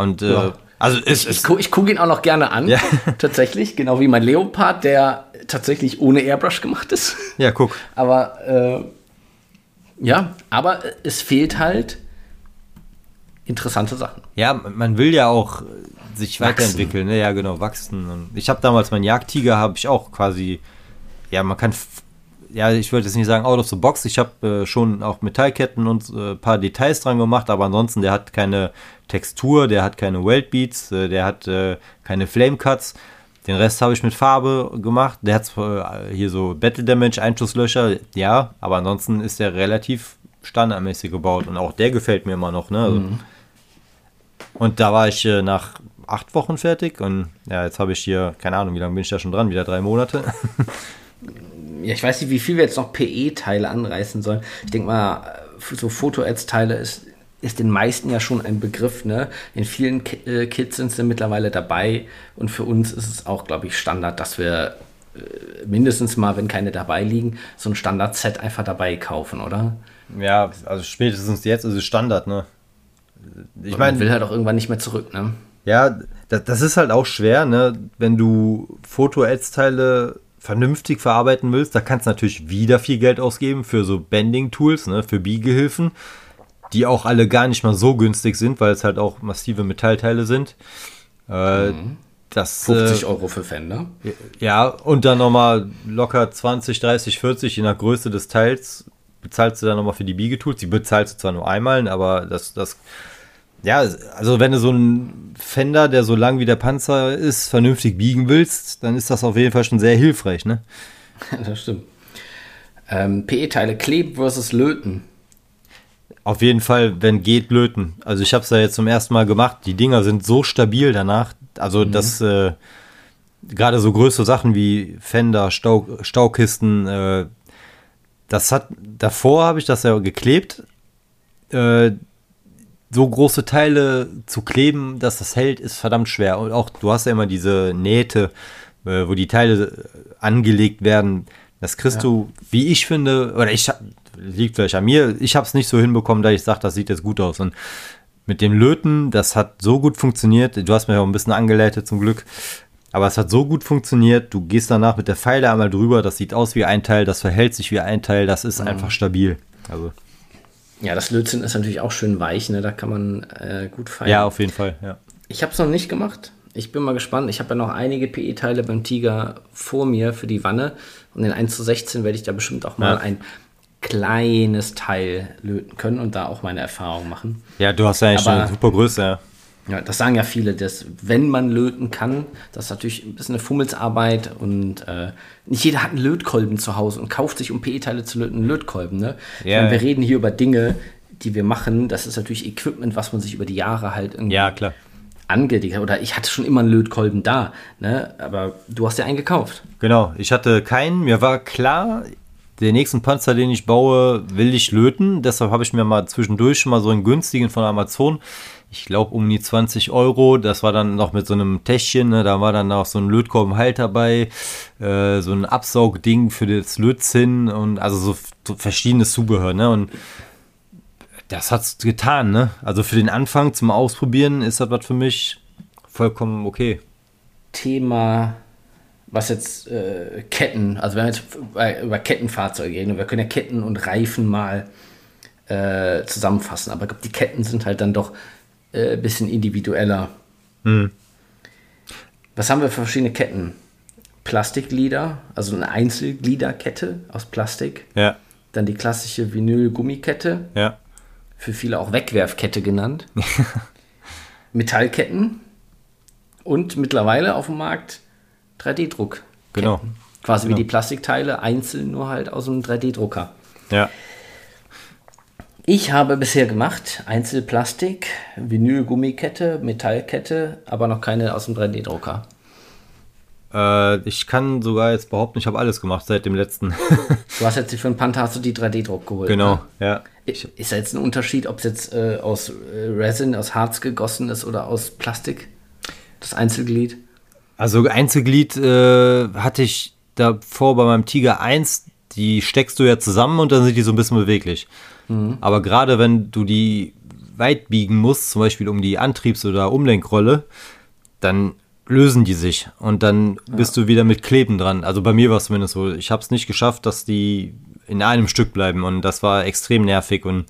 Und äh,
Ja.
also es
Ich, gu ich gucke ihn auch noch gerne an,
Ja.
tatsächlich, genau wie mein Leopard, der tatsächlich ohne Airbrush gemacht ist.
ja guck,
Aber äh, ja, aber es fehlt halt interessante Sachen.
ja, man will ja auch äh, sich
Wachsen.
weiterentwickeln, ne? Ja, genau, wachsen. Und ich habe damals meinen Jagdtiger, habe ich auch quasi, ja, man kann, ja, ich wollte jetzt nicht sagen out of the box. Ich habe äh, schon auch Metallketten und äh, ein paar Details dran gemacht, aber ansonsten, der hat keine Textur, der hat keine Weltbeats, äh, der hat äh, keine Flame Cuts. Den Rest habe ich mit Farbe gemacht. Der hat äh, hier so Battle Damage, Einschusslöcher, ja, aber ansonsten ist der relativ standardmäßig gebaut und auch der gefällt mir immer noch, ne? Also, und da war ich äh, nach acht Wochen fertig und ja, jetzt habe ich hier, keine Ahnung, wie lange bin ich da schon dran? Wieder drei Monate.
Ja, ich weiß nicht, wie viel wir jetzt noch PE-Teile anreißen sollen. Ich denke mal, äh, so Foto-Ads-Teile ist, ist den meisten ja schon ein Begriff. Ne? In vielen äh, Kits sind sie mittlerweile dabei und für uns ist es auch, glaube ich, Standard, dass wir äh, mindestens mal, wenn keine dabei liegen, so ein Standard-Set einfach dabei kaufen, oder?
ja, also spätestens jetzt ist es Standard, ne? Ich
Man
meine,
will halt auch irgendwann nicht mehr zurück, ne?
ja, das, das ist halt auch schwer, ne? Wenn du Foto-Ads-Teile vernünftig verarbeiten willst, da kannst du natürlich wieder viel Geld ausgeben für so Bending-Tools, ne? Für Biegehilfen, die auch alle gar nicht mal so günstig sind, weil es halt auch massive Metallteile sind. Äh, das,
50
äh,
Euro für Fender.
Ja, und dann nochmal locker 20, 30, 40, je nach Größe des Teils, bezahlst du dann nochmal für die Biegetools. Die bezahlst du zwar nur einmal, aber das, das, ja, also wenn du so einen Fender, der so lang wie der Panzer ist, vernünftig biegen willst, dann ist das auf jeden Fall schon sehr hilfreich, ne?
das stimmt. Ähm, PE-Teile, Kleb versus Löten.
Auf jeden Fall, wenn geht, löten. Also ich habe es ja jetzt zum ersten Mal gemacht. Die Dinger sind so stabil danach. Also das, äh, gerade so größere Sachen wie Fender, Stau, Staukisten, äh, das hat, davor habe ich das ja geklebt. Äh, so große Teile zu kleben, dass das hält, ist verdammt schwer. Und auch, du hast ja immer diese Nähte, äh, wo die Teile äh, angelegt werden. Das kriegst du, wie ich finde, oder ich liegt vielleicht an mir, ich habe es nicht so hinbekommen, dass ich sage, das sieht jetzt gut aus. Und mit dem Löten, das hat so gut funktioniert. Du hast mir ja auch ein bisschen angeleitet zum Glück. Aber es hat so gut funktioniert. Du gehst danach mit der Pfeile einmal drüber. Das sieht aus wie ein Teil. Das verhält sich wie ein Teil. Das ist einfach stabil. Also,
Ja, das Lötzinn ist natürlich auch schön weich, ne? Da kann man äh, gut feiern.
ja, auf jeden Fall. Ja.
Ich habe es noch nicht gemacht. Ich bin mal gespannt. Ich habe ja noch einige PE-Teile beim Tiger vor mir für die Wanne. Und in 1 zu 16 werde ich da bestimmt auch mal
Ja.
ein kleines Teil löten können und da auch meine Erfahrung machen.
ja, du hast ja eigentlich
Aber-
eine super Größe. Ja.
Ja, das sagen ja viele, dass wenn man löten kann, das ist natürlich ein bisschen eine Fummelsarbeit und äh, nicht jeder hat einen Lötkolben zu Hause und kauft sich, um PE-Teile zu löten, einen Lötkolben. Ne?
Ja,
meine, wir reden hier über Dinge, die wir machen. Das ist natürlich Equipment, was man sich über die Jahre halt irgendwie
ja, klar.
angelegt hat. Oder ich hatte schon immer einen Lötkolben da, ne? aber du hast ja einen gekauft.
Genau, ich hatte keinen. Mir war klar, den nächsten Panzer, den ich baue, will ich löten. Deshalb habe ich mir mal zwischendurch schon mal so einen günstigen von Amazon, ich glaube um die 20 Euro. Das war dann noch mit so einem Täschchen. Ne? Da war dann auch so ein Lötkolbenhalt dabei, äh, so ein Absaugding für das Lötzinn und also so, so verschiedenes Zubehör. Ne? Und das hat's getan. Ne? Also für den Anfang zum Ausprobieren ist das was für mich vollkommen okay.
Thema, was jetzt äh, Ketten, also wenn wir jetzt über, über Kettenfahrzeuge reden, wir können ja Ketten und Reifen mal äh, zusammenfassen, aber ich glaube, die Ketten sind halt dann doch äh, ein bisschen individueller. Was haben wir für verschiedene Ketten? Plastikglieder, also eine Einzelgliederkette aus Plastik.
Ja,
Dann die klassische Vinyl-Gummikette,
ja.
für viele auch Wegwerfkette genannt. Metallketten und mittlerweile auf dem Markt 3D-Druck.
Genau.
Quasi
Genau.
wie die Plastikteile, einzeln nur halt aus einem 3D-Drucker.
Ja.
Ich habe bisher gemacht Einzelplastik, Vinylgummikette, Metallkette, aber noch keine aus dem 3D-Drucker.
Äh, ich kann sogar jetzt behaupten, ich habe alles gemacht seit dem letzten.
du hast jetzt für einen Panther hast du die 3D-Druck geholt.
Genau, ne? ja.
Ist da jetzt ein Unterschied, ob es jetzt äh, aus äh, Resin, aus Harz gegossen ist oder aus Plastik? Das Einzelglied?
Also Einzelglied äh, hatte ich davor bei meinem Tiger 1, die steckst du ja zusammen und dann sind die so ein bisschen beweglich. Mhm. Aber gerade wenn du die weit biegen musst, zum Beispiel um die Antriebs- oder Umlenkrolle, dann lösen die sich und dann ja. bist du wieder mit Kleben dran. Also bei mir war es zumindest so. Ich habe es nicht geschafft, dass die in einem Stück bleiben und das war extrem nervig und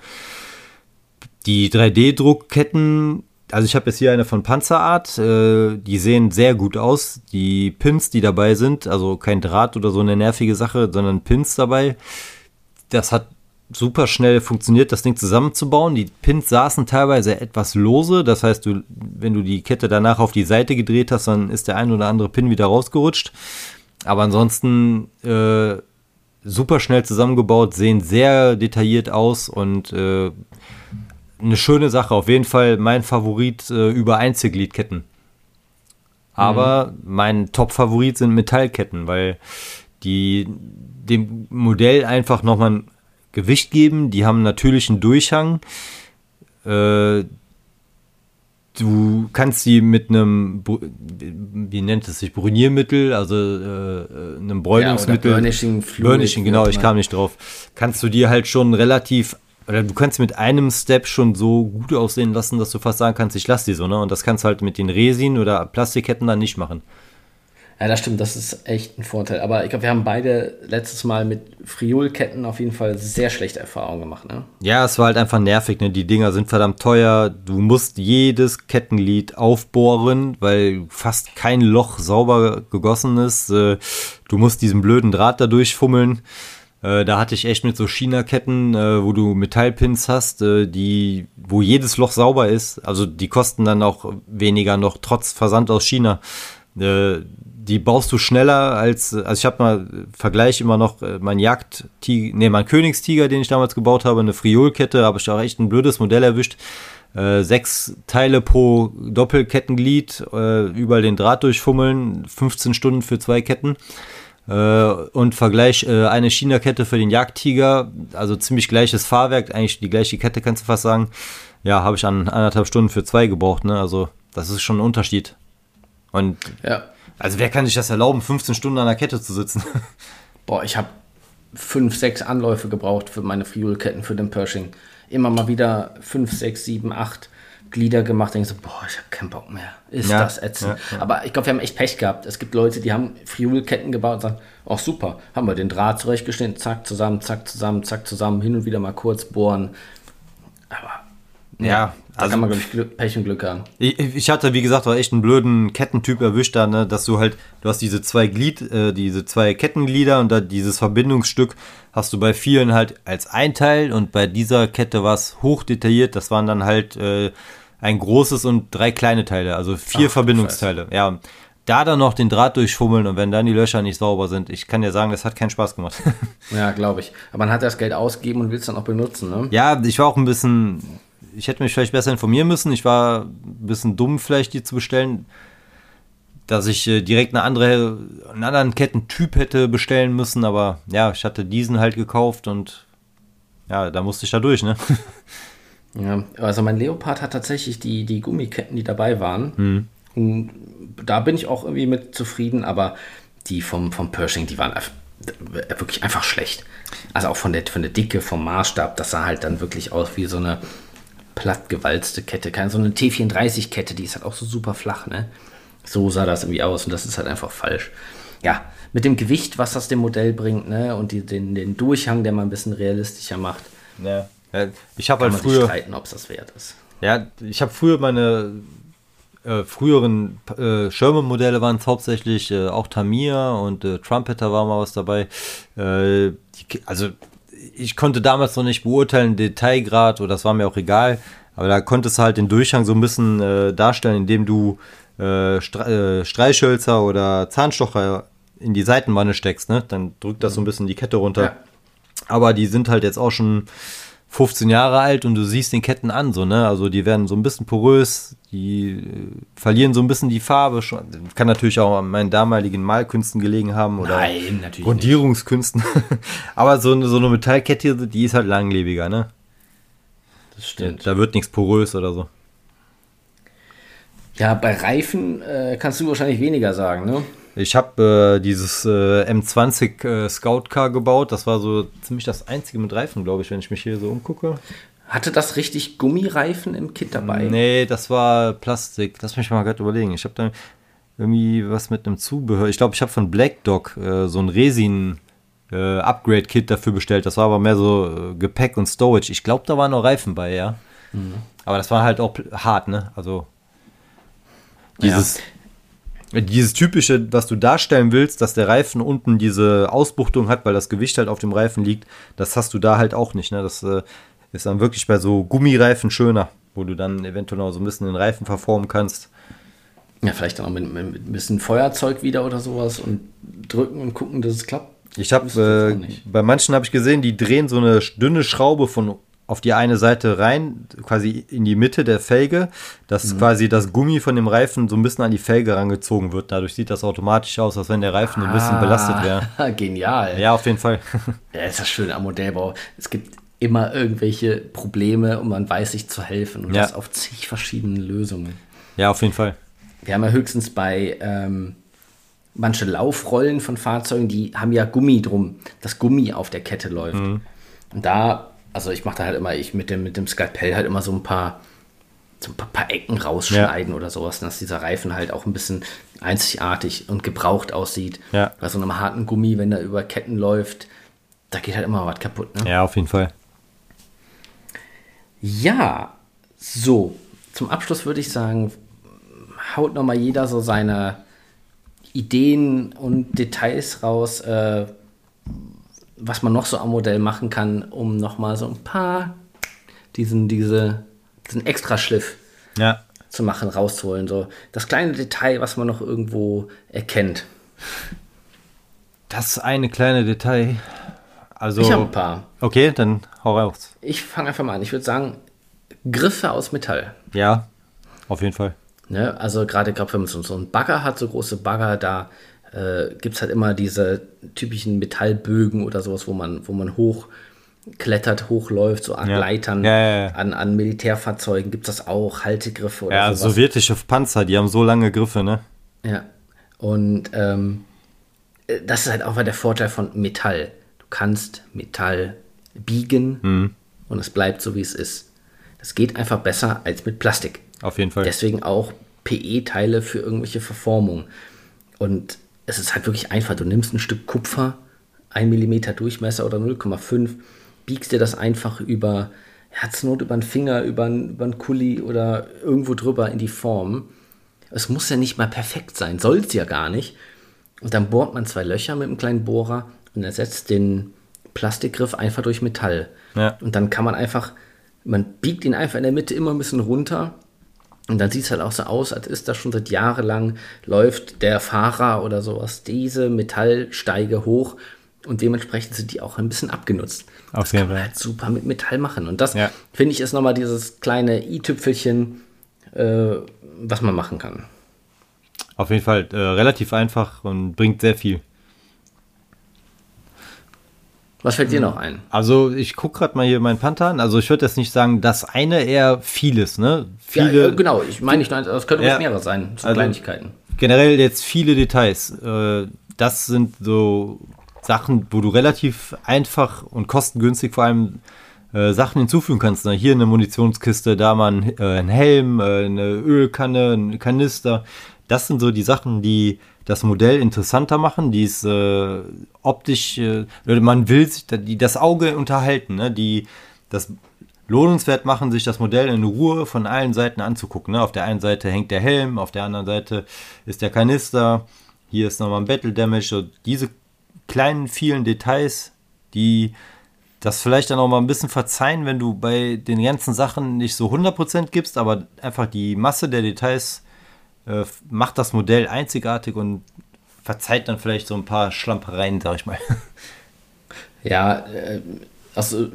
die 3D-Druckketten, also ich habe jetzt hier eine von Panzerart, äh, die sehen sehr gut aus. Die Pins, die dabei sind, also kein Draht oder so eine nervige Sache, sondern Pins dabei. Das hat super schnell funktioniert, das Ding zusammenzubauen. Die Pins saßen teilweise etwas lose. Das heißt, du, wenn du die Kette danach auf die Seite gedreht hast, dann ist der ein oder andere Pin wieder rausgerutscht. Aber ansonsten äh, super schnell zusammengebaut, sehen sehr detailliert aus und äh, eine schöne Sache. Auf jeden Fall mein Favorit äh, über Einzelgliedketten. Aber mhm. mein Top-Favorit sind Metallketten, weil die dem Modell einfach nochmal Gewicht geben, die haben natürlichen Durchhang. Äh, du kannst sie mit einem, wie nennt es sich, Bruniermittel, also äh, einem Bräunungsmittel. Ja,
Burnishing,
Fluid, Burnishing, genau, ich kam nicht drauf. Kannst du dir halt schon relativ, oder du kannst mit einem Step schon so gut aussehen lassen, dass du fast sagen kannst, ich lasse die so, ne? Und das kannst du halt mit den Resin oder Plastikketten dann nicht machen.
Ja, das stimmt, das ist echt ein Vorteil. Aber ich glaube, wir haben beide letztes Mal mit Friolketten auf jeden Fall sehr schlechte Erfahrungen gemacht, ne?
Ja, es war halt einfach nervig, ne? Die Dinger sind verdammt teuer. Du musst jedes Kettenglied aufbohren, weil fast kein Loch sauber gegossen ist. Äh, du musst diesen blöden Draht da durchfummeln. Äh, da hatte ich echt mit so China-Ketten, äh, wo du Metallpins hast, die, wo jedes Loch sauber ist. Also die kosten dann auch weniger noch, trotz Versand aus China die baust du schneller als, also ich habe mal Vergleich immer noch äh, mein Jagdtiger, nee, mein Königstiger, den ich damals gebaut habe, eine Friolkette, habe ich auch echt ein blödes Modell erwischt. Äh, sechs Teile pro Doppelkettenglied, äh, überall den Draht durchfummeln, 15 Stunden für zwei Ketten. Äh, und Vergleich eine China-Kette für den Jagdtiger, also ziemlich gleiches Fahrwerk, eigentlich die gleiche Kette kannst du fast sagen. Ja, habe ich an anderthalb Stunden für zwei gebraucht, ne? Also das ist schon ein Unterschied. Und ja. Also wer kann sich das erlauben, 15 Stunden an der Kette zu sitzen?
Boah, ich habe fünf, sechs Anläufe gebraucht für meine Friolketten für den Pershing. Immer mal wieder fünf, sechs, sieben, acht Glieder gemacht. Denke so, boah, ich habe keinen Bock mehr. Ist ja, das ätzend. Ja, ja. Aber ich glaube, wir haben echt Pech gehabt. Es gibt Leute, die haben Friolketten gebaut und sagen, ach super, haben wir den Draht zurechtgeschnitten, zack, zusammen, zack, zusammen, zack, zusammen, hin und wieder mal kurz bohren. Aber ja, da also, kann man, glaube ich, Glück, Pech und Glück haben.
Ich, ich, hatte, wie gesagt, auch echt einen blöden Kettentyp erwischt da, ne, dass du halt, du hast diese zwei Glied, äh, diese zwei Kettenglieder und da dieses Verbindungsstück hast du bei vielen halt als ein Teil und bei dieser Kette war es hochdetailliert, das waren dann halt äh, ein großes und drei kleine Teile, also vier Ach, Verbindungsteile. Ja, da dann noch den Draht durchfummeln und wenn dann die Löcher nicht sauber sind, ich kann dir sagen, das hat keinen Spaß gemacht.
ja, glaube ich. Aber man hat das Geld ausgegeben und will es dann auch benutzen, ne?
Ja, ich war auch ein bisschen ich hätte mich vielleicht besser informieren müssen. Ich war ein bisschen dumm, vielleicht die zu bestellen. Dass ich äh, direkt eine andere, einen anderen Kettentyp hätte bestellen müssen, aber ja, ich hatte diesen halt gekauft und ja, da musste ich da durch, ne?
Ja, also mein Leopard hat tatsächlich die, die Gummiketten, die dabei waren. Hm. Und da bin ich auch irgendwie mit zufrieden, aber die vom, vom Pershing, die waren wirklich einfach schlecht. Also auch von der, von der Dicke, vom Maßstab, das sah halt dann wirklich aus wie so eine plattgewalzte Kette, keine so eine T34-Kette, die ist halt auch so super flach, ne? So sah das irgendwie aus und das ist halt einfach falsch. Ja, mit dem Gewicht, was das dem Modell bringt, ne? Und die, den, den Durchhang, der mal ein bisschen realistischer macht.
Ja. ja ich habe halt früher.
streiten, ob es das wert ist.
Ja, ich habe früher meine äh, früheren äh, Sherman-Modelle waren es hauptsächlich äh, auch Tamir und äh, Trumpeter war mal was dabei. Äh, die, also ich konnte damals noch nicht beurteilen, Detailgrad, oder das war mir auch egal, aber da konntest du halt den Durchhang so ein bisschen äh, darstellen, indem du äh, Stre äh, Streichhölzer oder Zahnstocher in die Seitenwanne steckst, ne? Dann drückt das so ein bisschen die Kette runter. Ja. Aber die sind halt jetzt auch schon 15 Jahre alt und du siehst den Ketten an, so, ne? Also die werden so ein bisschen porös, die äh, verlieren so ein bisschen die Farbe. Schon. Kann natürlich auch an meinen damaligen Malkünsten gelegen haben oder
Nein, natürlich
Grundierungskünsten. Aber so, eine- so eine Metallkette, die ist halt langlebiger, ne?
Das stimmt.
Da wird nichts porös oder so.
Ja, bei Reifen äh, kannst du wahrscheinlich weniger sagen, ne?
Ich habe äh, dieses äh, M20 äh, Scout Car gebaut. Das war so ziemlich das einzige mit Reifen, glaube ich, wenn ich mich hier so umgucke.
Hatte das richtig Gummireifen im Kit dabei?
Nee, das war Plastik. Lass mich mal gerade überlegen. Ich habe da irgendwie was mit einem Zubehör. Ich glaube, ich habe von Black Dog äh, so ein Resin äh, Upgrade Kit dafür bestellt. Das war aber mehr so äh, Gepäck und Storage. Ich glaube, da waren noch Reifen bei, ja. Aber das war halt auch hart, ne? Also dieses dieses typische, was du darstellen willst, dass der Reifen unten diese Ausbuchtung hat, weil das Gewicht halt auf dem Reifen liegt, das hast du da halt auch nicht. Ne? Das äh, ist dann wirklich bei so Gummireifen schöner, wo du dann eventuell noch so ein bisschen den Reifen verformen kannst.
Ja, vielleicht dann auch mit, mit, mit ein bisschen Feuerzeug wieder oder sowas und drücken und gucken, dass es klappt.
Ich habe äh,
auch nicht.
bei manchen habe ich gesehen, die drehen so eine dünne Schraube von auf die eine Seite rein, quasi in die Mitte der Felge, dass
Mhm.
quasi das Gummi von dem Reifen so ein bisschen an die Felge rangezogen wird. Dadurch sieht das automatisch aus, als wenn der Reifen so ein bisschen belastet wäre.
Ah, Genial.
Ja, auf jeden Fall.
Ja, ist das schön am Modellbau. Es gibt immer irgendwelche Probleme und man weiß sich zu helfen und
Ja.
das auf zig verschiedenen Lösungen.
ja, auf jeden Fall.
Wir haben ja höchstens bei ähm, manche Laufrollen von Fahrzeugen, die haben ja Gummi drum, das Gummi auf der Kette läuft. Und da, also ich mache da halt immer, ich mit dem, mit dem Skalpell halt immer so ein paar, so ein paar, paar Ecken rausschneiden oder sowas, dass dieser Reifen halt auch ein bisschen einzigartig und gebraucht aussieht.
Ja.
Bei so einem harten Gummi, wenn der über Ketten läuft, da geht halt immer was kaputt. Ne?
Ja, auf jeden Fall.
Ja, so. Zum Abschluss würde ich sagen, haut nochmal jeder so seine Ideen und Details raus, äh, was man noch so am Modell machen kann, um nochmal so ein paar diesen, diese, diesen Extraschliff
Ja.
zu machen, rauszuholen. So das kleine Detail, was man noch irgendwo erkennt.
Das eine kleine Detail. Also.
Ich habe ein paar.
Okay, dann hau raus.
Ich fange einfach mal an. Ich würde sagen, Griffe aus Metall.
Ja, auf jeden Fall.
Ne? Also gerade glaub, wenn man so, so einen Bagger hat, so große Bagger, da äh, gibt es halt immer diese typischen Metallbögen oder sowas, wo man, wo man hochklettert, hochläuft, so an
Ja.
Leitern.
Ja, ja, ja.
An, an Militärfahrzeugen gibt es das auch, Haltegriffe oder
Ja,
sowas.
sowjetische Panzer, die haben so lange Griffe, ne?
Ja. Und ähm, äh, das ist halt auch mal der Vorteil von Metall. Du kannst Metall biegen
Mhm.
und es bleibt so, wie es ist. Das geht einfach besser als mit Plastik.
Auf jeden Fall.
Deswegen auch PE-Teile für irgendwelche Verformungen. Und es ist halt wirklich einfach. Du nimmst ein Stück Kupfer, 1 mm Durchmesser oder 0,5, biegst dir das einfach über, ja, zur Not über einen Finger, über einen, über einen Kuli oder irgendwo drüber in die Form. Es muss ja nicht mal perfekt sein, soll es ja gar nicht. Und dann bohrt man zwei Löcher mit einem kleinen Bohrer und ersetzt den Plastikgriff einfach durch Metall.
Ja.
Und dann kann man einfach, man biegt ihn einfach in der Mitte immer ein bisschen runter. Und dann sieht es halt auch so aus, als ist das schon seit Jahren lang, läuft der Fahrer oder sowas diese Metallsteige hoch und dementsprechend sind die auch ein bisschen abgenutzt.
Auf
das kann man halt super mit Metall machen. Und das,
Ja.
finde ich, ist nochmal dieses kleine i-Tüpfelchen, äh, was man machen kann.
Auf jeden Fall äh, relativ einfach und bringt sehr viel.
Was fällt dir noch ein?
Also ich gucke gerade mal hier meinen Panther an. Also ich würde jetzt nicht sagen, das eine eher vieles, ne?
Ja,
Viele,
äh, genau, ich meine nicht, es könnte
Ja.
ja. mehrere sein, so
Also-
Kleinigkeiten.
generell jetzt viele Details. Äh, das sind so Sachen, wo du relativ einfach und kostengünstig vor allem äh, Sachen hinzufügen kannst. Ne? Hier eine Munitionskiste, da mal ein, äh, Helm, äh, eine Ölkanne, ein Kanister. Das sind so die Sachen, die das Modell interessanter machen, die es äh, optisch, äh, man will sich, die das Auge unterhalten, ne? die das lohnenswert machen, sich das Modell in Ruhe von allen Seiten anzugucken. Ne? Auf der einen Seite hängt der Helm, auf der anderen Seite ist der Kanister, hier ist nochmal ein Battle Damage. So diese kleinen, vielen Details, die das vielleicht dann auch mal ein bisschen verzeihen, wenn du bei den ganzen Sachen nicht so 100% gibst, aber einfach die Masse der Details äh, macht das Modell einzigartig und verzeiht dann vielleicht so ein paar Schlampereien, sag ich mal.
Ja, äh, also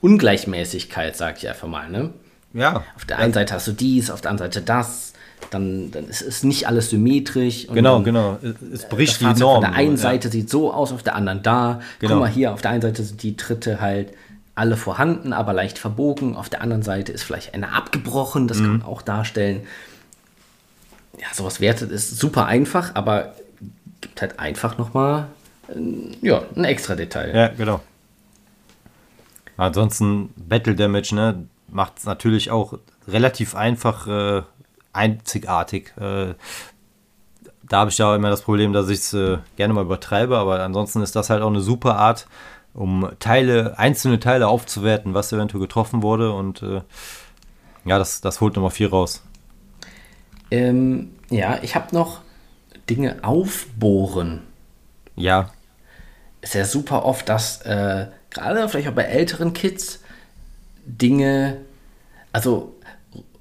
Ungleichmäßigkeit, sag ich einfach mal. Ne?
Ja.
Auf der einen Seite hast du dies, auf der anderen Seite das. Dann, dann ist es nicht alles symmetrisch.
Genau,
dann,
genau. Es-
das
bricht die Norm.
Von der einen
ja.
Seite sieht so aus, auf der anderen da.
Genau.
Guck mal hier, auf der einen Seite sind die Tritte halt alle vorhanden, aber leicht verbogen. Auf der anderen Seite ist vielleicht eine abgebrochen, das
Mhm.
kann man auch darstellen. Ja, sowas wertet ist super einfach, aber gibt halt einfach nochmal ja, ein extra Detail.
Ja, genau. Ansonsten Battle Damage, ne, macht es natürlich auch relativ einfach äh, einzigartig. Äh, da habe ich ja immer das Problem, dass ich es äh, gerne mal übertreibe, aber ansonsten ist das halt auch eine super Art, um Teile, einzelne Teile aufzuwerten, was eventuell getroffen wurde und äh, ja, das, das holt nochmal viel raus.
Ähm, ja, ich habe noch Dinge aufbohren.
Ja,
ist ja super oft, dass äh, gerade vielleicht auch bei älteren Kids Dinge, also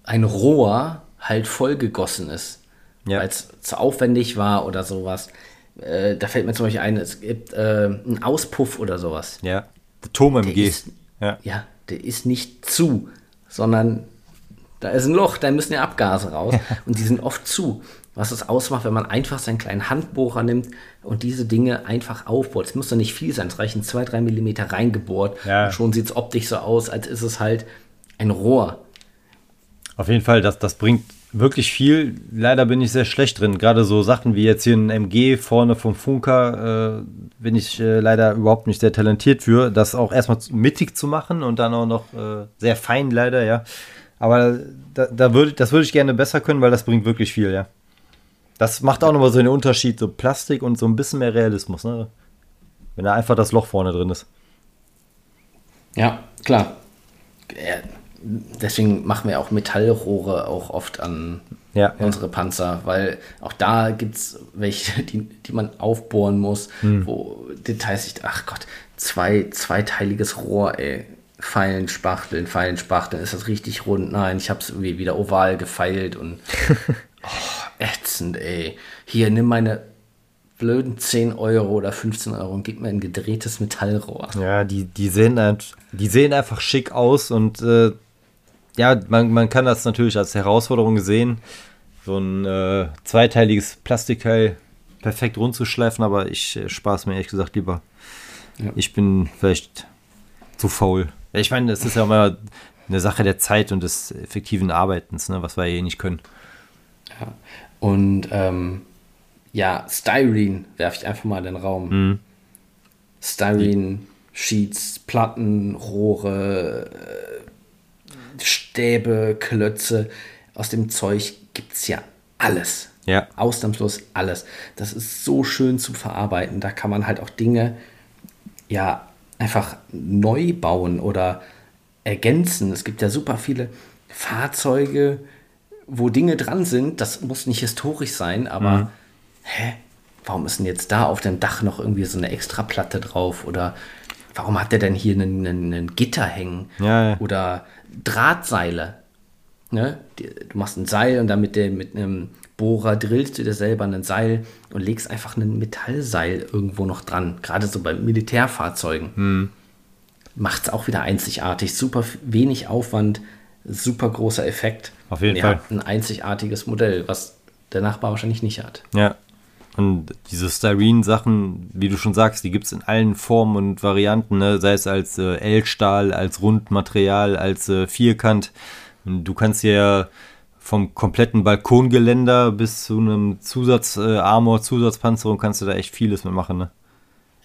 ein Rohr halt vollgegossen ist,
Ja.
weil es zu aufwendig war oder sowas. Äh, da fällt mir zum Beispiel ein, es gibt äh, einen Auspuff oder sowas.
ja. Der Turm
Der
MG.
ist,
Ja.
ja, der ist nicht zu, sondern da ist ein Loch, da müssen ja Abgase raus und die sind oft zu. Was es ausmacht, wenn man einfach seinen kleinen Handbohrer nimmt und diese Dinge einfach aufbohrt. Es muss doch nicht viel sein, es reichen zwei, drei Millimeter reingebohrt
Ja.
und schon sieht es optisch so aus, als ist es halt ein Rohr.
Auf jeden Fall, das, das bringt wirklich viel. Leider bin ich sehr schlecht drin. Gerade so Sachen wie jetzt hier ein MG vorne vom Funker äh, bin ich äh, leider überhaupt nicht sehr talentiert für. Das auch erstmal mittig zu machen und dann auch noch äh, sehr fein leider, ja. Aber da, da würde, das würde ich gerne besser können, weil das bringt wirklich viel, ja. Das macht auch nochmal so einen Unterschied, so Plastik und so ein bisschen mehr Realismus, ne? Wenn da einfach das Loch vorne drin ist.
Ja, klar. Deswegen machen wir auch Metallrohre auch oft an
Ja, ja.
unsere Panzer, weil auch da gibt es welche, die, die man aufbohren muss,
Hm.
wo Details sich, ach Gott, zwei, zweiteiliges Rohr, ey. Pfeilen, Spachteln, Pfeilen, Spachteln, ist das richtig rund? Nein, ich habe es irgendwie wieder oval gefeilt und oh, ätzend, ey. Hier, nimm meine blöden 10 Euro oder 15 Euro und gib mir ein gedrehtes Metallrohr.
Ja, die, die, sehen, die sehen einfach schick aus und äh, ja, man, man kann das natürlich als Herausforderung sehen, so ein äh, zweiteiliges Plastikteil perfekt rund zu schleifen, aber ich äh, spare es mir ehrlich gesagt lieber.
Ja.
Ich bin vielleicht zu faul. Ja, Ich meine, es ist ja immer eine Sache der Zeit und des effektiven Arbeitens, ne, was wir eh nicht können.
Und ähm, ja, Styrene werfe ich einfach mal in den Raum.
Mhm.
Styrene, Sheets, Platten, Rohre, äh, Stäbe, Klötze. Aus dem Zeug gibt es ja alles.
Ja.
Ausnahmslos alles. Das ist so schön zu verarbeiten. Da kann man halt auch Dinge ja einfach neu bauen oder ergänzen. Es gibt ja super viele Fahrzeuge, wo Dinge dran sind. Das muss nicht historisch sein, aber hä? Warum ist denn jetzt da auf dem Dach noch irgendwie so eine Extraplatte drauf? Oder warum hat der denn hier einen, einen, einen Gitter hängen?
Ja, ja.
Oder Drahtseile. Ne? Du machst ein Seil und dann mit, dem, mit einem Bohrer drillst du dir selber ein Seil und legst einfach ein Metallseil irgendwo noch dran. Gerade so bei Militärfahrzeugen.
Hm.
Macht es auch wieder einzigartig. Super wenig Aufwand, super großer Effekt.
Auf jeden
Und
Fall.
Ein einzigartiges Modell, was der Nachbar wahrscheinlich nicht hat.
Ja. Und diese Styrene-Sachen, wie du schon sagst, die gibt es in allen Formen und Varianten, ne? sei es als äh, L-Stahl, als Rundmaterial, als äh, Vierkant. Und du kannst ja vom kompletten Balkongeländer bis zu einem Zusatz-Armor, äh, Zusatzpanzerung kannst du da echt vieles mitmachen. Ne?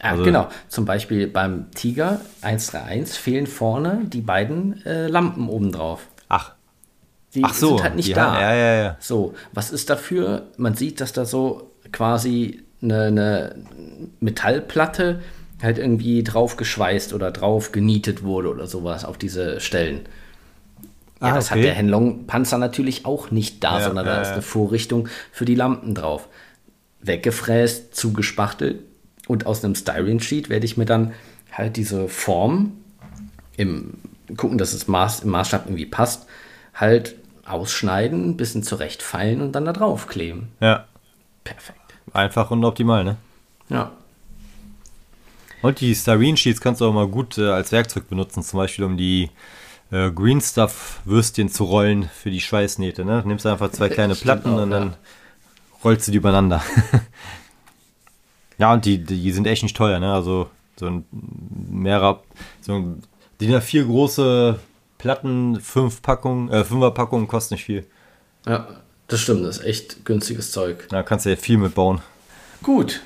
Ja,
Also-
genau. Zum Beispiel beim Tiger 131 fehlen vorne die beiden äh, Lampen obendrauf.
Ach,
Die
ach so.
sind halt nicht
die
da.
Ja, ja, ja.
So, was ist dafür? Man sieht, dass da so quasi eine, eine Metallplatte halt irgendwie drauf geschweißt oder drauf genietet wurde oder sowas auf diese Stellen. Ja,
Ah,
das hat
okay.
der Henlong-Panzer natürlich auch nicht da,
Ja,
sondern da
ja,
ist
ja.
eine Vorrichtung für die Lampen drauf. Weggefräst, zugespachtelt und aus einem Styrene-Sheet werde ich mir dann halt diese Form im gucken, dass es Maß, im Maßstab irgendwie passt, halt ausschneiden, ein bisschen zurechtfeilen und dann da drauf kleben.
Ja,
Perfekt.
einfach und optimal, ne?
Ja.
Und die Styrene Sheets kannst du auch mal gut äh, als Werkzeug benutzen, zum Beispiel um die äh, Green Stuff Würstchen zu rollen für die Schweißnähte. Ne? Nimmst einfach zwei kleine Platten auch, und dann ja. rollst du die übereinander. ja, und die, die sind echt nicht teuer, ne? Also so ein mehrer, so ein DIN A4 große Platten, fünf Packungen, äh, fünfer Packungen kosten nicht viel.
Ja, das stimmt, das ist echt günstiges Zeug.
Da kannst du ja viel mitbauen.
Gut.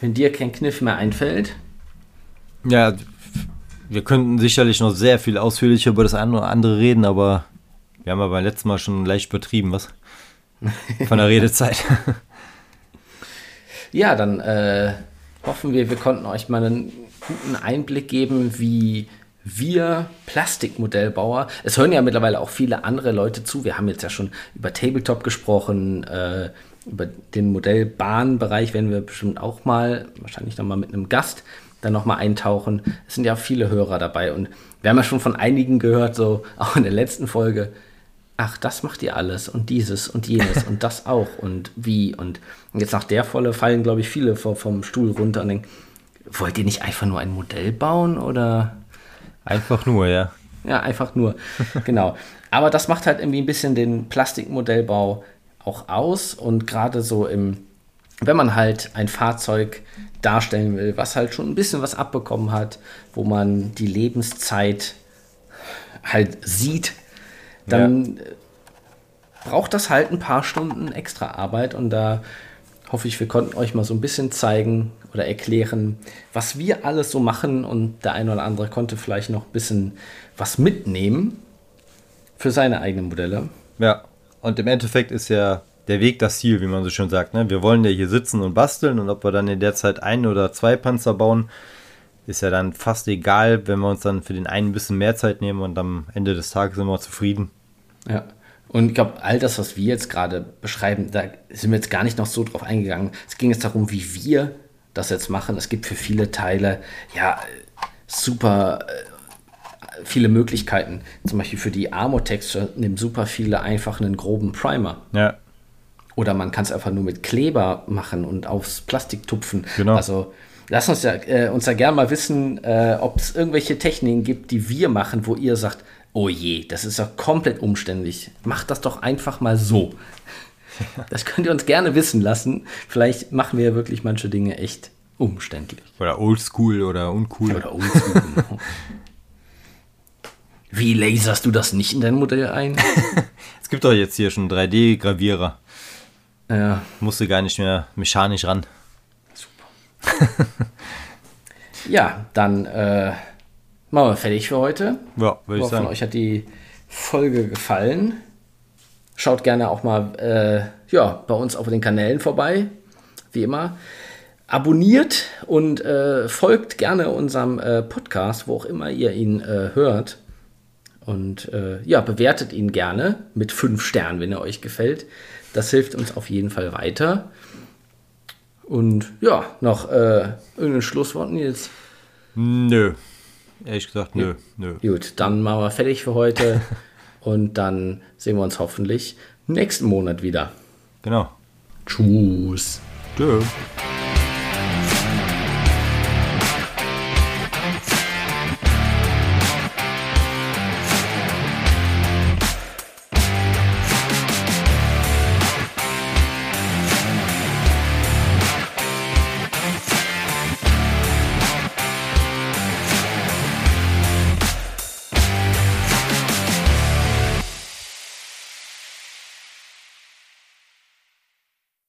Wenn dir kein Kniff mehr einfällt.
Ja, wir könnten sicherlich noch sehr viel ausführlicher über das eine oder andere reden, aber wir haben ja beim letzten Mal schon leicht übertrieben, was? Von der Redezeit.
ja, dann äh, hoffen wir, wir konnten euch mal einen guten Einblick geben, wie wir Plastikmodellbauer, es hören ja mittlerweile auch viele andere Leute zu. Wir haben jetzt ja schon über Tabletop gesprochen, äh, über den Modellbahnbereich werden wir bestimmt auch mal, wahrscheinlich nochmal mit einem Gast, dann nochmal eintauchen. Es sind ja viele Hörer dabei und wir haben ja schon von einigen gehört, so auch in der letzten Folge, ach, das macht ihr alles und dieses und jenes und das auch und wie und jetzt nach der Volle fallen, glaube ich, viele vom Stuhl runter und denken, wollt ihr nicht einfach nur ein Modell bauen oder
Einfach nur, ja.
Ja, einfach nur. genau. Aber das macht halt irgendwie ein bisschen den Plastikmodellbau auch aus und gerade so im, wenn man halt ein Fahrzeug darstellen will, was halt schon ein bisschen was abbekommen hat, wo man die Lebenszeit halt sieht, dann ja. braucht das halt ein paar Stunden extra Arbeit und da hoffe ich, wir konnten euch mal so ein bisschen zeigen, oder erklären, was wir alles so machen und der eine oder andere konnte vielleicht noch ein bisschen was mitnehmen für seine eigenen Modelle.
Ja, und im Endeffekt ist ja der Weg das Ziel, wie man so schön sagt. Ne? Wir wollen ja hier sitzen und basteln und ob wir dann in der Zeit ein oder zwei Panzer bauen, ist ja dann fast egal, wenn wir uns dann für den einen ein bisschen mehr Zeit nehmen und am Ende des Tages sind wir zufrieden.
Ja. Und ich glaube, all das, was wir jetzt gerade beschreiben, da sind wir jetzt gar nicht noch so drauf eingegangen. Es ging jetzt darum, wie wir das jetzt machen. Es gibt für viele Teile ja super äh, viele Möglichkeiten. Zum Beispiel für die Armor-Texture nimmt super viele einfach einen groben Primer.
Ja.
Oder man kann es einfach nur mit Kleber machen und aufs Plastik tupfen.
Genau.
Also lass uns ja äh, uns ja gerne mal wissen, äh, ob es irgendwelche Techniken gibt, die wir machen, wo ihr sagt, oh je, das ist ja komplett umständlich. Macht das doch einfach mal so. Das könnt ihr uns gerne wissen lassen. Vielleicht machen wir ja wirklich manche Dinge echt umständlich.
Oder oldschool oder uncool. Oder oldschool, genau.
Wie laserst du das nicht in dein Modell ein?
es gibt doch jetzt hier schon 3D-Gravierer.
Ja.
Musste gar nicht mehr mechanisch ran.
Super. ja, dann äh, machen wir fertig für heute.
Ja, würde ich sagen.
Von euch hat die Folge gefallen. Schaut gerne auch mal äh, ja, bei uns auf den Kanälen vorbei, wie immer. Abonniert und äh, folgt gerne unserem äh, Podcast, wo auch immer ihr ihn äh, hört. Und äh, ja, bewertet ihn gerne mit fünf Sternen, wenn er euch gefällt. Das hilft uns auf jeden Fall weiter. Und ja, noch äh, irgendein Schlusswort, Nils?
Nö. Ehrlich gesagt, nö,
nö. Gut, dann machen wir fertig für heute. Und dann sehen wir uns hoffentlich nächsten Monat wieder.
Genau.
Tschüss.
Tschüss.